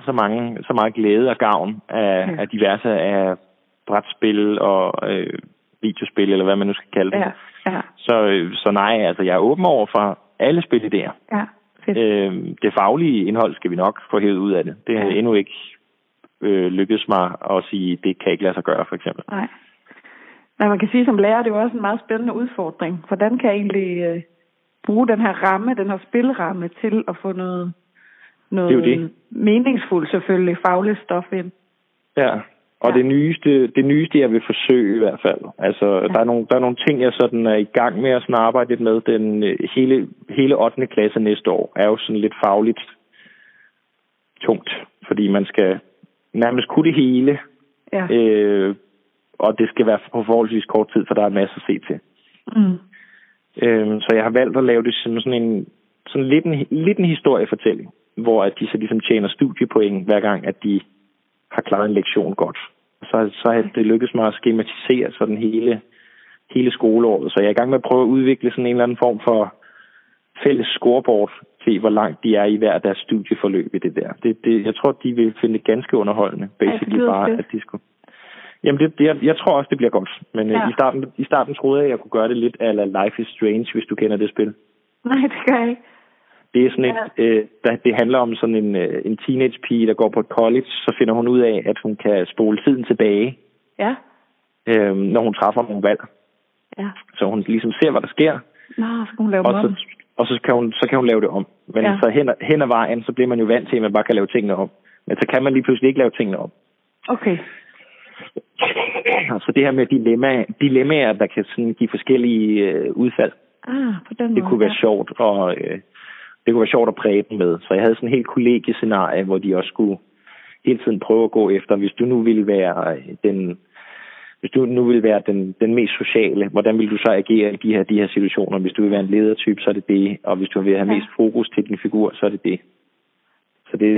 så mange, så meget glæde og gavn af, ja. af diverse af brætspil og øh, videospil, eller hvad man nu skal kalde det. Ja. Ja. Så, øh, så nej, altså jeg er åben over for alle spilidéer. Ja, fedt. Øh, det faglige indhold skal vi nok få hævet ud af det. Det er ja. endnu ikke øh, lykkedes mig at sige, det kan ikke lade sig gøre, for eksempel. Nej. Men man kan sige, som lærer, det er jo også en meget spændende udfordring. Hvordan kan jeg egentlig øh, bruge den her ramme, den her spilramme, til at få noget, noget det er det. meningsfuldt selvfølgelig, fagligt stof ind? Ja, og ja. det nyeste, det nyeste, jeg vil forsøge i hvert fald. Altså, ja. der, er nogle, der er nogle ting, jeg sådan er i gang med at sådan arbejde lidt med. Den øh, hele, hele 8. klasse næste år er jo sådan lidt fagligt tungt, fordi man skal nærmest kunne det hele. Ja. Øh, og det skal være på forholdsvis kort tid, for der er masser at se til. Mm. Øh, så jeg har valgt at lave det som sådan en, sådan lidt en, lidt en historiefortælling, hvor at de så ligesom tjener studiepoint hver gang, at de har klaret en lektion godt. Så, så har det lykkedes mig at skematisere sådan hele, hele skoleåret. Så jeg er i gang med at prøve at udvikle sådan en eller anden form for fælles scoreboard se, hvor langt de er i hver deres studieforløb i det der. Det, det, jeg tror, de vil finde det ganske underholdende, basically ja, bare, at de skulle... Jamen, det, det, jeg, jeg tror også, det bliver godt. Men øh, ja. uh, i, starten, i starten troede jeg, at jeg kunne gøre det lidt ala Life is Strange, hvis du kender det spil. Nej, det gør jeg ikke. Det er sådan et, ja. øh, der, det handler om sådan en, øh, en teenage pige, der går på et college, så finder hun ud af, at hun kan spole tiden tilbage, Ja, øh, når hun træffer nogle valg. ja. Så hun ligesom ser, hvad der sker, Nå, så skal hun lave og så. Og så, kan hun, så kan hun lave det om. Men Ja. ja. så hen, hen ad vejen, så bliver man jo vant til, at man bare kan lave tingene om. Men så kan man lige pludselig ikke lave tingene om. Okay. så det her med dilemma, dilemmaer, der kan sådan give forskellige øh, udfald. Ah, på den Det måde. kunne være sjovt, og øh, det kunne være sjovt at præge dem med. Så jeg havde sådan en helt kollegiescenarie, hvor de også skulle hele tiden prøve at gå efter, hvis du nu ville være øh, den hvis du nu vil være den, den mest sociale, hvordan vil du så agere i de her, de her situationer? Hvis du vil være en ledertype, så er det det. Og hvis du vil have Ja. mest fokus til din figur, så er det det. Så det,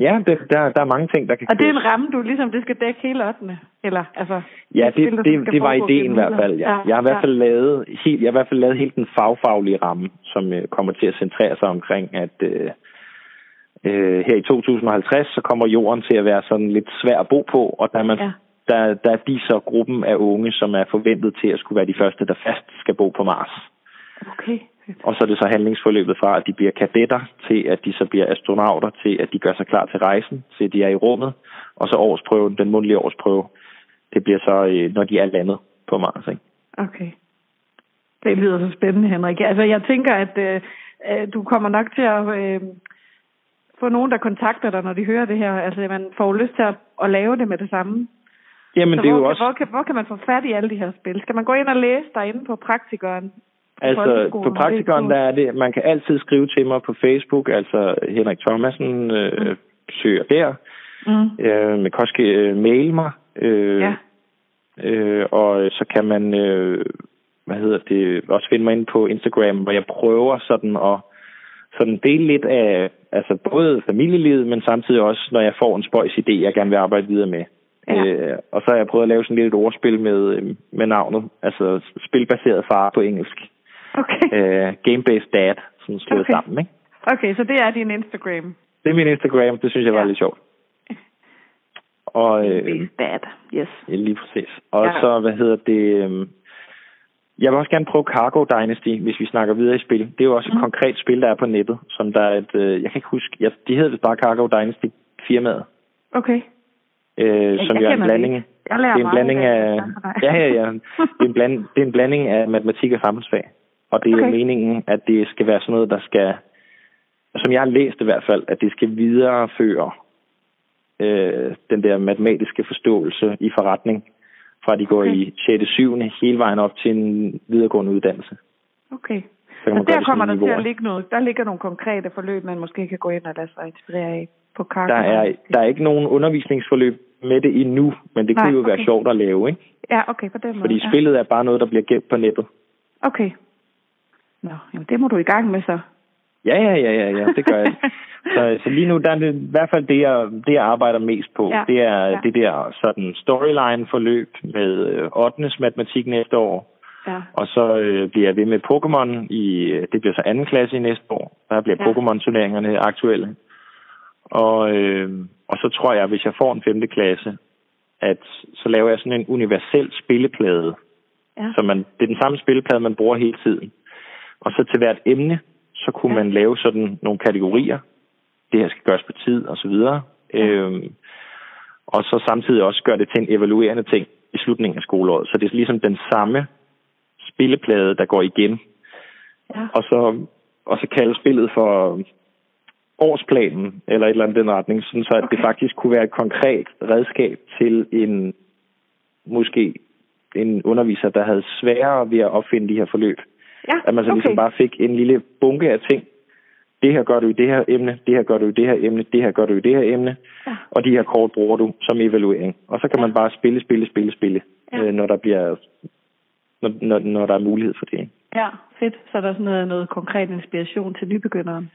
ja, det, der, der er mange ting, der kan Og det er køres. en ramme, du ligesom, det skal dække hele 8. Eller, altså... Ja, et spil, det, det, det var ideen i hvert fald. Ja. midler. Jeg har i hvert fald lavet helt, jeg har i hvert fald lavet helt den fagfaglige ramme, som øh, kommer til at centrere sig omkring, at øh, øh, her i 2050, så kommer jorden til at være sådan lidt svær at bo på, og der er, man, Ja. Der, der er de så gruppen af unge, som er forventet til at skulle være de første, der fast skal bo på Mars. Okay. Og så er det så handlingsforløbet fra, at de bliver kadetter, til at de så bliver astronauter, til at de gør sig klar til rejsen, til at de er i rummet, og så årsprøven, den mundtlige årsprøve, det bliver så, øh, når de er landet på Mars. Ikke? Okay. Det lyder så spændende, Henrik. Altså, jeg tænker, at øh, øh, du kommer nok til at øh, få nogen, der kontakter dig, når de hører det her. Altså, man får lyst til at, at lave det med det samme. Jamen, så det er hvor, jo også... hvor, kan, hvor kan man få fat i alle de her spil? Skal man gå ind og læse derinde på praktikeren? Altså, på praktikeren, der er det, man kan altid skrive til mig på Facebook, altså Henrik Thomasen øh, søger der. Mm. Øh, man kan også øh, maile mig, øh, Ja. øh, og så kan man, øh, hvad hedder det, også finde mig ind på Instagram, hvor jeg prøver sådan at sådan dele lidt af, altså både familielivet, men samtidig også, når jeg får en spøjs idé, jeg gerne vil arbejde videre med. Ja. Øh, og så har jeg prøvet at lave sådan lidt et ordspil med, øh, med navnet, altså spilbaseret far på engelsk. Okay. Øh, Game-based dad, sådan slået Okay. sammen, ikke? okay, så det er din Instagram. Det er min Instagram, det synes jeg var Ja. lidt sjovt. Og, øh, dad. Yes. Ja, lige præcis. Og Ja. så, hvad hedder det... øhm, Jeg vil også gerne prøve Cargo Dynasty, hvis vi snakker videre i spil. Det er jo også et Mhm. konkret spil, der er på nettet, som der er et... Øh, jeg kan ikke huske... Ja, de hedder vist bare Cargo Dynasty firmaet, Okay. Øh, som jo er en blanding... ikke. Jeg lærer Det er en blanding af... Ja, ja, ja. Det er en, bland, det er en blanding af matematik og samfundsfag. Og det er Okay. okay. meningen, at det skal være sådan noget, der skal... Som jeg har læst i hvert fald, at det skal videreføre øh, den der matematiske forståelse i forretning, fra de går Okay. i 6. 7. hele vejen op til en videregående uddannelse. Okay. Så Og gøre der kommer der til at ligge noget. Der ligger nogle konkrete forløb, man måske kan gå ind og lade sig inspirere af på Cargo. Der er, der er ikke nogen undervisningsforløb med det endnu, men det Nej, kunne jo være okay. sjovt at lave, ikke? Ja, okay, på den måde. Fordi ja. spillet er bare noget, der bliver gemt på nettet. Okay. Nå, jamen det må du i gang med så. Ja, ja, ja, ja, ja det gør jeg. så, så lige nu, der er det i hvert fald det, jeg, det, jeg arbejder mest på. Ja, Det er ja. det der sådan storyline-forløb med øh, 8. matematik næste år. Ja. Og så øh, bliver jeg ved med Pokémon i, øh, det bliver så anden klasse i næste år. Der bliver Ja. Pokémon-turneringerne aktuelle. Og, øh, og så tror jeg, hvis jeg får en 5. klasse, at så laver jeg sådan en universel spilleplade. Ja. Så man, det er den samme spilleplade, man bruger hele tiden. Og så til hvert emne, så kunne Ja. man lave sådan nogle kategorier. Det her skal gøres på tid, og så videre. Ja. Øhm, og så samtidig også gøre det til en evaluerende ting i slutningen af skoleåret. Så det er ligesom den samme spilleplade, der går igen. Ja. Og så, og så kalde spillet for årsplanen, eller et eller andet den retning, sådan så at okay. det faktisk kunne være et konkret redskab til en, måske en underviser, der havde sværere ved at opfinde de her forløb. Ja, At man så ligesom okay. bare fik en lille bunke af ting. Det her gør du i det her emne, det her gør du i det her emne, det her gør du i det her emne, Ja. og de her kort bruger du som evaluering. Og så kan Ja. man bare spille, spille, spille, spille, Ja. øh, når der bliver når, når, når der er mulighed for det. Ja, fedt. Så er der sådan noget, noget konkret inspiration til nybegynderen.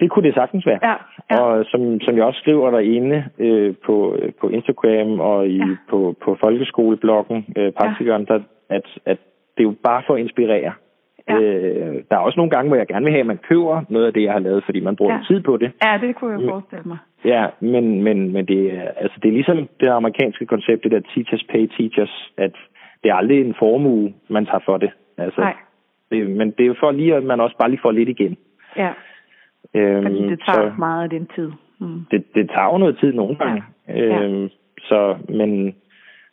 Det kunne det sagtens være. Ja, ja. Og som, som jeg også skriver derinde øh, på, øh, på Instagram og i, Ja. ja. på, på folkeskolebloggen, øh, praktikeren, der, at, at det er jo bare for at inspirere. Ja. Øh, der er også nogle gange, hvor jeg gerne vil have, at man køber noget af det, jeg har lavet, fordi man bruger Ja. ja. tid på det. Ja, det kunne jeg Men- forestille mig. Ja, men, men, men det, er, altså, det er ligesom det amerikanske koncept, det der teachers pay teachers, at det er aldrig en formue, man tager for det. Altså, Nej, det, men det er jo for lige, at man også bare lige får lidt igen. ja. Øhm, Fordi det tager så- meget af din tid. Mm. det, det tager jo noget tid nogle gange. Ja. Øhm, så, men jeg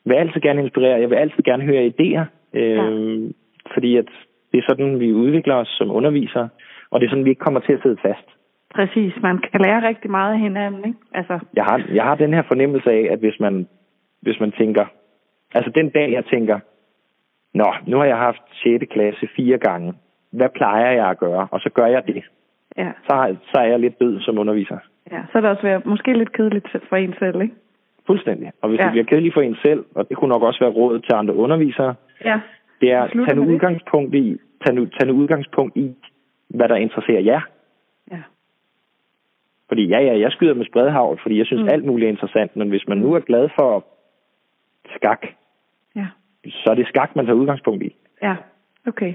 vil altid gerne inspirere. Jeg vil altid gerne høre idéer. Øhm, Fordi at det er sådan, vi udvikler os som undervisere. Og det er sådan, vi ikke kommer til at sidde fast. Præcis. Man kan lære rigtig meget af hinanden, ikke? Altså, Jeg har, jeg har den her fornemmelse af, at hvis man, hvis man tænker Altså den dag, jeg tænker, nå, nu har jeg haft 6. klasse fire gange. Hvad plejer jeg at gøre? Og så gør jeg det. Ja. Så, så er jeg lidt død som underviser. ja. Så er det også været måske lidt kedeligt for en selv, ikke? Fuldstændig. Og hvis ja. Det bliver kedeligt for en selv, og det kunne nok også være rådet til andre undervisere, Ja. det er Slutter tag nu med det. udgangspunkt i, tag nu, tag nu udgangspunkt i, hvad der interesserer jer. Ja. Fordi ja, ja, jeg skyder med spredhavl, fordi jeg synes mm. Mm. alt muligt er interessant, men hvis man nu er glad for skak, Ja. så er det skak, man tager udgangspunkt i. Ja, okay.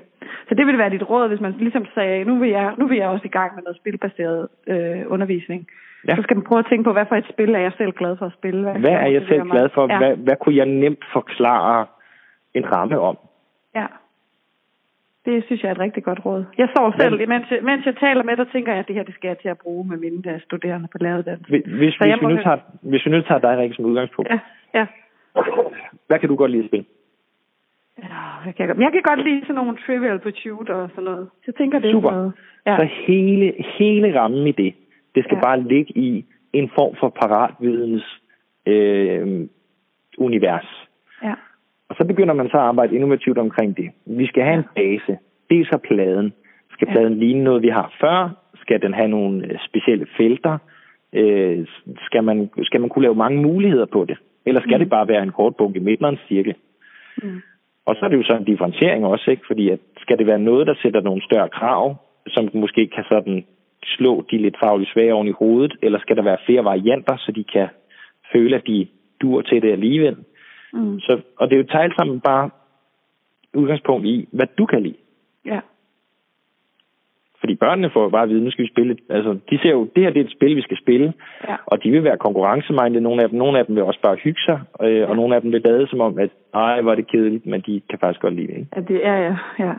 Så det ville være dit råd, hvis man ligesom sagde, nu vil jeg, nu vil jeg også i gang med noget spilbaseret øh, undervisning. Ja. Så skal man prøve at tænke på, hvad for et spil er jeg selv glad for at spille? Hvad er jeg selv glad for? Ja. Hvad, hvad kunne jeg nemt forklare en ramme om? ja. Det synes jeg er et rigtig godt råd. Jeg står selv, Men- mens jeg, mens jeg taler med dig, tænker jeg, at det her det skal jeg til at bruge med mine studerende på læreruddannelsen. Hvis, hvis, vi nu tager, hvis vi nu tager dig, Rikke, som udgangspunkt. Ja, ja. Hvad kan du godt lide at spille? Hvad kan jeg, jeg kan godt lide sådan nogle trivial pursuit og sådan noget. Så jeg tænker, det er Super. noget. Ja. Så hele, hele rammen i det, det skal Ja. bare ligge i en form for paratvidens øh, univers. ja. Og så begynder man så at arbejde innovativt omkring det. Vi skal have en base. Dels er pladen. Skal Ja. pladen ligne noget, vi har før? Skal den have nogle øh, specielle felter? Øh, skal, man, skal man kunne lave mange muligheder på det? Eller skal mm. det bare være en kort bunke i midten og en cirkel? Så er det jo så en differentiering også, ikke? Fordi at skal det være noget, der sætter nogle større krav, som måske kan sådan slå de lidt fagligt svage oven i hovedet, eller skal der være flere varianter, så de kan føle, at de dur til det alligevel? Mm. Så, og det er jo talt sammen bare udgangspunkt i, hvad du kan lide. Ja. Fordi børnene får jo bare at vide, nu skal vi spille. Altså, de ser jo, det her det er et spil, vi skal spille. Ja. Og de vil være konkurrencemindede, nogle af dem. Nogle af dem vil også bare hygge sig. Øh, og nogle af dem vil bade som om, at ej, hvor er det kedeligt, men de kan faktisk godt lide det. Ikke? Ja, det er ja, ja.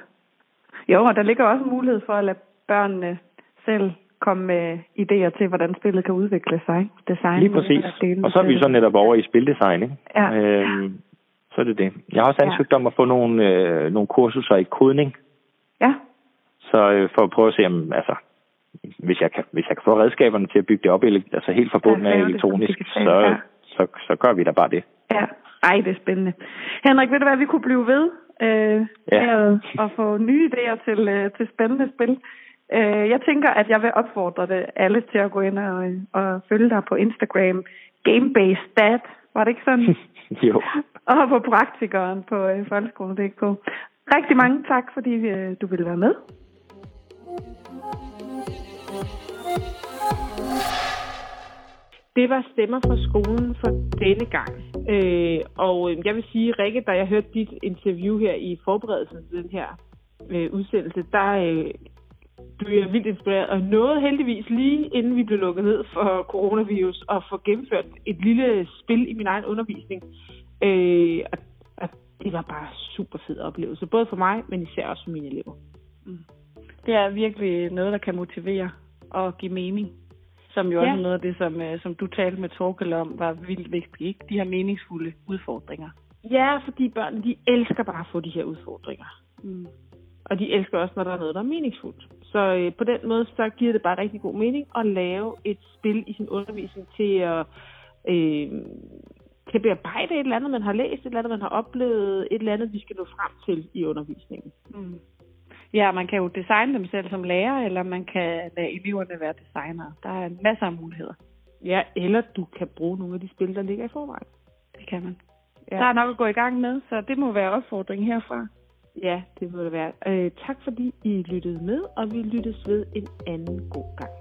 Jo, og der ligger også mulighed for at lade børnene selv komme med idéer til, hvordan spillet kan udvikle sig. Design. Lige præcis. Og så er vi så netop over i spildesign. Ikke? Ja. Øhm, så er det det. Jeg har også Ja. ansøgt om at få nogle, øh, nogle kurser i kodning. Ja, Så øh, for at prøve at se, om, altså, hvis jeg, kan, hvis jeg kan få redskaberne til at bygge det op, altså helt forbundet Ja, det elektronisk, så, ja. så, så gør vi da bare det. ja. Ej, det er spændende. Henrik, ved du hvad, vi kunne blive ved øh, Ja. med at få nye idéer til, øh, til spændende spil. Øh, jeg tænker, at jeg vil opfordre det alle til at gå ind og, og følge dig på Instagram. Gamebased Dad, var det ikke sådan? jo. og på praktikeren på øh, folkeskolen.dk. Rigtig mange tak, fordi øh, du ville være med. Det var stemmer fra skolen for denne gang. Øh, og øh, jeg vil sige, Rikke, da jeg hørte dit interview her i forberedelsen til den her øh, udsendelse, der øh, blev jeg vildt inspireret og nåede heldigvis lige inden vi blev lukket ned for coronavirus og få gennemført et lille spil i min egen undervisning. Øh, og, og det var bare super fed oplevelse, både for mig, men især også for mine elever. Mm. Det er virkelig noget, der kan motivere og give mening. Som jo Ja. også er noget af det, som, øh, som du talte med Torkel om, var vildt vigtigt. Ikke? De her meningsfulde udfordringer. Ja, fordi børn, de elsker bare at få de her udfordringer. Mm. Og de elsker også, når der er noget, der er meningsfuldt. Så øh, på den måde, så giver det bare rigtig god mening at lave et spil i sin undervisning til at, øh, at bearbejde et eller andet, man har læst, et eller andet, man har oplevet, et eller andet, vi skal nå frem til i undervisningen. Mm. Ja, man kan jo designe dem selv som lærer, eller man kan lade eleverne være designere. Der er masser af muligheder. Ja, eller du kan bruge nogle af de spil, der ligger i forvejen. Det kan man. Ja. Der er nok at gå i gang med, så det må være opfordring herfra. Ja, det må det være. Øh, tak fordi I lyttede med, og vi lyttes ved en anden god gang.